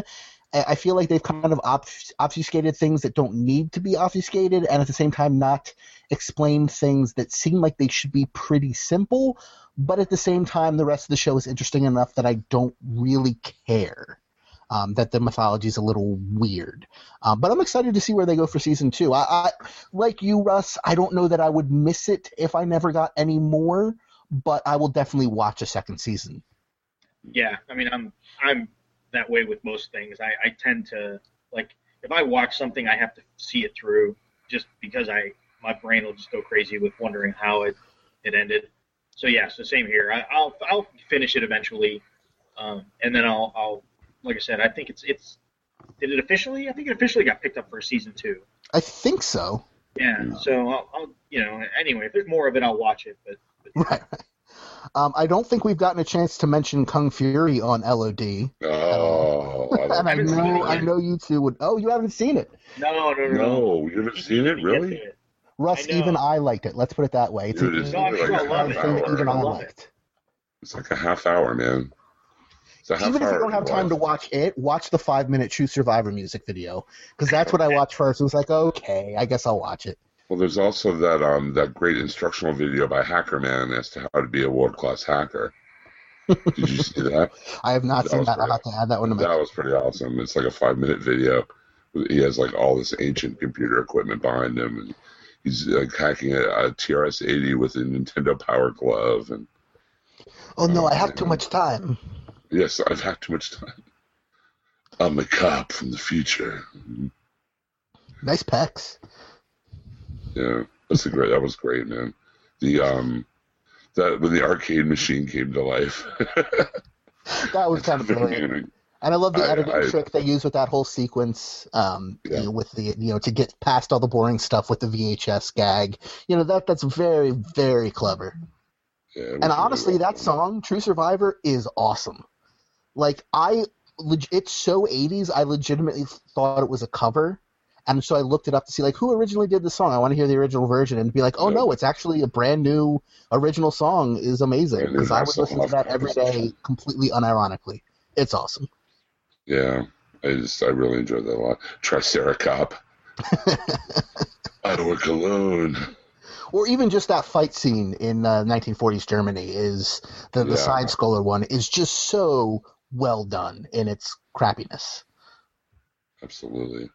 I feel like they've kind of obf- obfuscated things that don't need to be obfuscated, and at the same time, not explain things that seem like they should be pretty simple. But at the same time, the rest of the show is interesting enough that I don't really care um, that the mythology is a little weird. Um, but I'm excited to see where they go for season two. I, I, like you, Russ, I don't know that I would miss it if I never got any more, but I will definitely watch a second season. Yeah, I mean, I'm I'm that way with most things. I, I tend to like if I watch something, I have to see it through, just because I my brain will just go crazy with wondering how it it ended. So yeah, so same here. I, I'll I'll finish it eventually, um, and then I'll I'll like I said, I think it's it's did it officially? I think it officially got picked up for season two. I think so. Yeah, so I'll, I'll you know anyway if there's more of it, I'll watch it. But, but Right. right. Um, I don't think we've gotten a chance to mention Kung Fury on LOD, oh, I and I don't haven't seen know I know you two would. Oh, you haven't seen it? no, no, no, no. no, you haven't seen it, really? it. Russ, I even I liked it. Let's put it that way. It's Dude, an it's No, I'm like sure a I love half it. hour. even I I love it. liked. It's like a half hour, man. Half Even if you don't have time to watch it, watch the five minute True Survivor music video because that's what I watched first. It was like, okay, I guess I'll watch it. Well, there's also that um that great instructional video by Hackerman as to how to be a world class hacker. Did you see that? I have not That seen that. I'll have to add that one to my. That was pretty awesome. It's like a five minute video. He has like all this ancient computer equipment behind him, and he's like hacking a, a TRS 80 with a Nintendo Power Glove. And Oh no, I have too much time. Yes, I've had too much time. I'm a cop from the future. Nice pecs. Yeah, that's a great. That was great, man. The um, that when the arcade machine came to life. That was kind of brilliant. And I love the I- editing I- trick they use with that whole sequence. Um, Yeah. you know, with the you know to get past all the boring stuff with the VHS gag. You know that that's very very clever. Yeah, And really honestly, well that done. song "True Survivor" is awesome. Like I, it's so '80s. I legitimately thought it was a cover, and so I looked it up to see like who originally did the song. I want to hear the original version and be like, oh Yeah. no, it's actually a brand new original song. is amazing because I would listen to that every day completely unironically. It's awesome. Yeah, I just I really enjoyed that a lot. Triceracop. I work alone. or even just that fight scene in uh, 1940s Germany is the the Yeah. side scroller one is just so well done in its crappiness. Absolutely.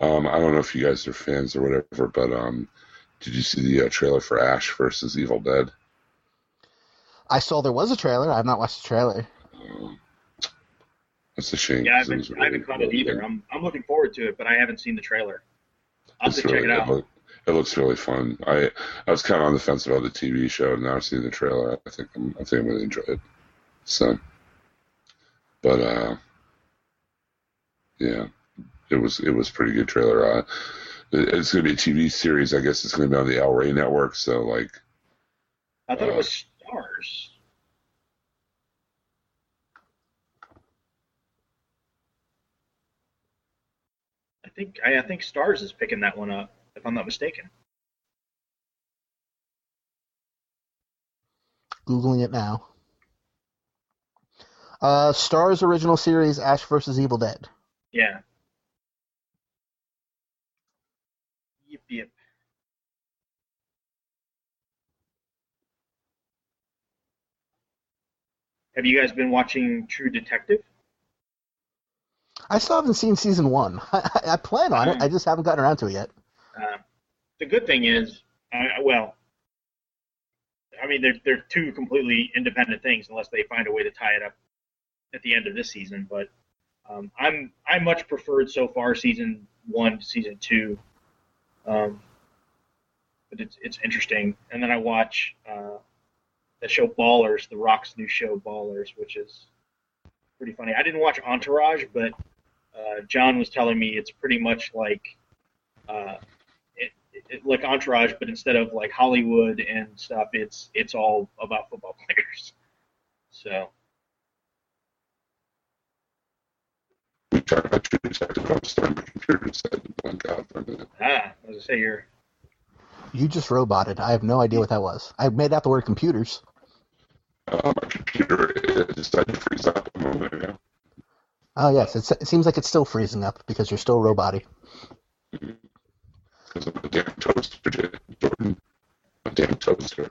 Um, I don't know if you guys are fans or whatever, but um, did you see the uh, trailer for Ash versus Evil Dead? I saw there was a trailer. I have not watched the trailer. Um, that's a shame. Yeah, I 'cause it haven't, was I haven't really caught it either. done. I'm I'm looking forward to it, but I haven't seen the trailer. I'll have It's to check it out. look- it looks really fun. I I was kind of on the fence about the TV show. And now I've seen the trailer. I think I'm I think I'm gonna enjoy it. So, but uh, yeah, it was it was a pretty good trailer. Uh, it's gonna be a TV series. I guess it's gonna be on the El Rey network. So like, I thought it uh, was Starz. I think I, I think Starz is picking that one up, if I'm not mistaken. Googling it now. Uh, Starz original series Ash versus Evil Dead. Yeah. Yep, yep. Have you guys been watching True Detective? I still haven't seen season one. I, I plan on it. I just haven't gotten around to it yet. Uh, the good thing is, uh, well, I mean, they're they're two completely independent things unless they find a way to tie it up at the end of this season. But um, I'm I much preferred so far season one to season two. Um, but it's it's interesting. And then I watch uh, the show Ballers, The Rock's new show Ballers, which is pretty funny. I didn't watch Entourage, but uh, John was telling me it's pretty much like. Uh, it, it, like Entourage, but instead of like Hollywood and stuff, it's it's all about football players. So we talked about True Detective. I'm starting my computer decided to blank out for a minute. ah, as I say, you're You just roboted. I have no idea what that was. I made out the word computers. Uh, my computer uh, decided to freeze up a moment ago. Oh yes, it's, it seems like it's still freezing up because you're still roboty. Because of the damn toaster, Jordan. A damn toaster.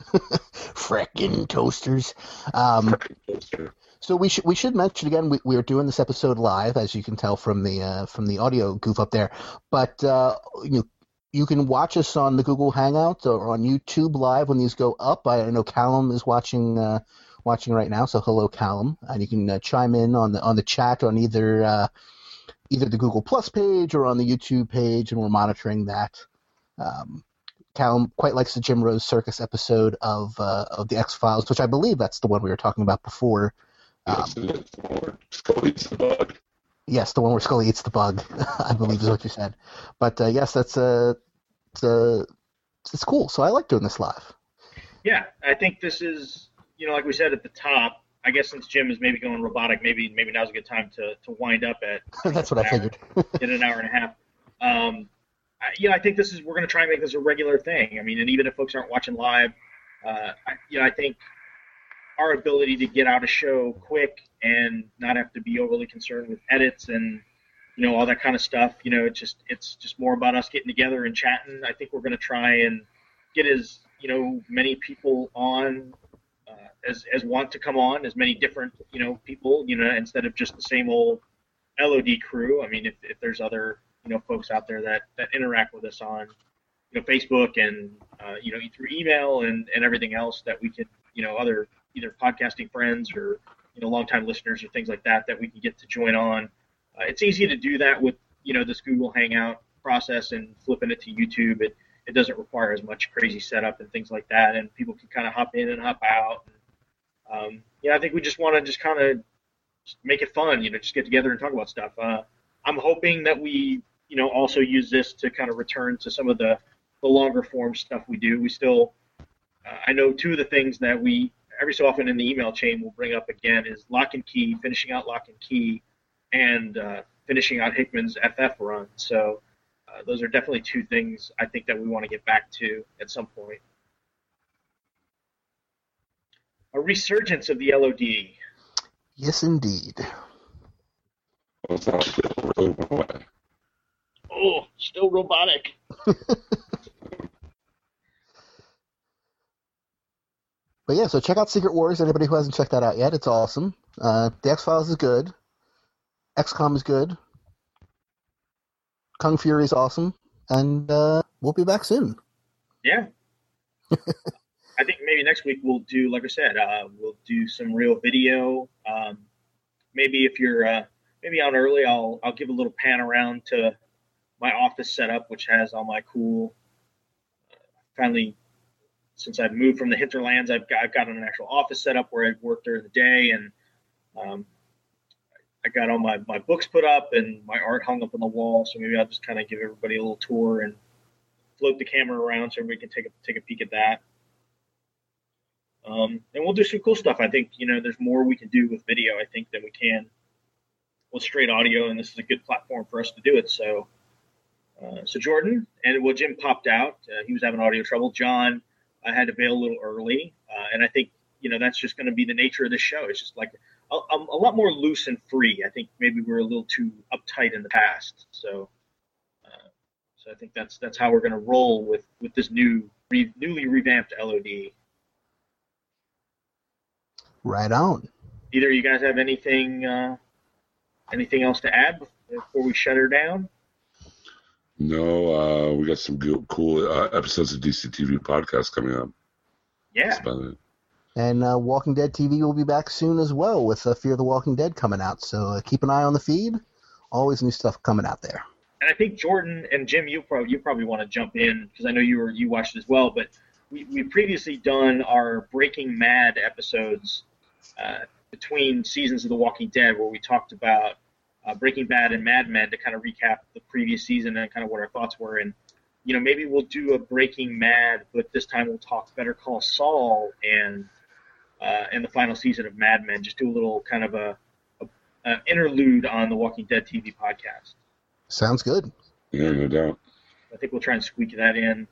Frickin' toasters. Um, Frickin' toaster. So we should we should mention again we, we are doing this episode live as you can tell from the uh, from the audio goof up there, but uh, you you can watch us on the Google Hangout or on YouTube live when these go up. I know Callum is watching uh, watching right now, so hello Callum, and you can uh, chime in on the on the chat on either uh, either the Google Plus page or on the YouTube page, and we're monitoring that. Um, Callum quite likes the Jim Rose Circus episode of uh, of the X Files, which I believe that's the one we were talking about before. Yes, it is. Or Scully eats the bug. Yes, the one where Scully eats the bug, I believe is what you said. But uh, yes, that's uh, it's, uh, it's cool. So I like doing this live. yeah. I think this is you know like we said at the top. I guess since Jim is maybe going robotic, maybe maybe now's a good time to to wind up at that's what I figured. in an hour and a half. Um, I, you know, I think this is we're going to try and make this a regular thing. I mean, and even if folks aren't watching live, uh, I, you know, I think our ability to get out a show quick and not have to be overly concerned with edits and you know all that kind of stuff. You know, it's just it's just more about us getting together and chatting. I think we're going to try and get as you know many people on uh, as as want to come on, as many different you know people. You know, instead of just the same old LOD crew. I mean, if, if there's other you know folks out there that that interact with us on you know Facebook and uh, you know through email and and everything else that we could you know other either podcasting friends or you know longtime listeners or things like that that we can get to join on. Uh, it's easy to do that with you know this Google Hangout process and flipping it to YouTube. It it doesn't require as much crazy setup and things like that, and people can kind of hop in and hop out. Um, yeah, I think we just want to just kind of make it fun, you know, just get together and talk about stuff. Uh, I'm hoping that we, you know, also use this to kind of return to some of the, the longer form stuff we do. We still, uh, I know two of the things that we every so often in the email chain we'll bring up again is Locke and Key, finishing out Locke and Key, and uh, finishing out Hickman's FF run. So uh, those are definitely two things I think that we want to get back to at some point. A resurgence of the LOD. Yes, indeed. Well, it's not still really away. Oh, still robotic. But yeah, so check out Secret Wars. Anybody who hasn't checked that out yet, it's awesome. Uh, the X Files is good. XCOM is good. Kung Fury is awesome, and uh, we'll be back soon. Yeah. I think maybe next week we'll do, like I said, uh, we'll do some real video. Um, maybe if you're uh, maybe out early, I'll I'll give a little pan around to my office setup, which has all my cool. Uh, finally, since I've moved from the hinterlands, I've got, I've got an actual office set up where I work during the day, and um, I got all my, my books put up and my art hung up on the wall. So maybe I'll just kind of give everybody a little tour and float the camera around so everybody can take a take a peek at that. Um, and we'll do some cool stuff. I think you know there's more we can do with video. I think than we can with straight audio, and this is a good platform for us to do it. So, uh, so Jordan and well, Jim popped out. Uh, he was having audio trouble. John, I had to bail a little early, uh, and I think you know that's just going to be the nature of the show. It's just like a, lot more loose and free. I think maybe we are a little too uptight in the past. So, uh, so I think that's that's how we're going to roll with with this new re, newly revamped LOD. Right on. Either you guys have anything uh, anything else to add before we shut her down? No, uh, we got some good, cool uh, episodes of DCTV podcast coming up. Yeah. That's about it. And uh, Walking Dead TV will be back soon as well with uh, Fear the Walking Dead coming out. So uh, keep an eye on the feed. Always new stuff coming out there. And I think Jordan and Jim, you probably you probably want to jump in because I know you were you watched as well. But we we previously done our Breaking Mad episodes uh, between seasons of The Walking Dead, where we talked about uh, Breaking Bad and Mad Men to kind of recap the previous season and kind of what our thoughts were. And you know, maybe we'll do a Breaking Mad, but this time we'll talk Better Call Saul and uh, and the final season of Mad Men. Just do a little kind of a, a, a interlude on the Walking Dead TV podcast. Sounds good. Yeah, no doubt. I think we'll try and squeak that in.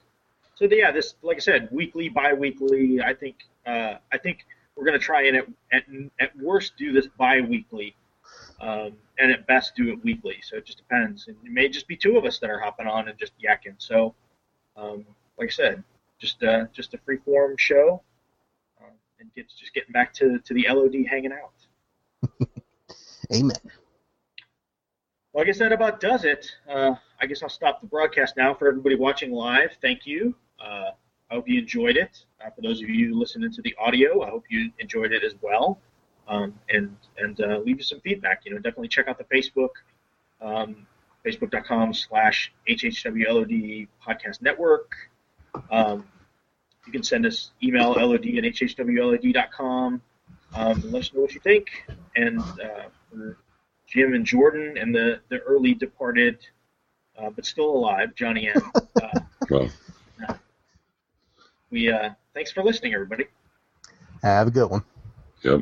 So yeah, this like I said, weekly, bi-weekly. I think uh, I think we're going to try and at, at, at worst do this bi-weekly um, and at best do it weekly. So it just depends. And it may just be two of us that are hopping on and just yakking. So, um, like I said, just uh, just a free form show, uh, and get, just getting back to to the LOD hanging out. Amen. Well, I guess that about does it. Uh, I guess I'll stop the broadcast now for everybody watching live. Thank you. Uh, I hope you enjoyed it. Uh, for those of you listening to the audio, I hope you enjoyed it as well um, and and uh, leave us some feedback. You know, definitely check out the Facebook, um, facebook.com slash HHWLOD podcast network. Um, you can send us email LOD at HHWLOD.com. Um, let us know what you think. And uh, for Jim and Jordan and the, the early departed, uh, but still alive, Johnny M. Uh, well, we uh, thanks for listening, everybody. Have a good one. Yep.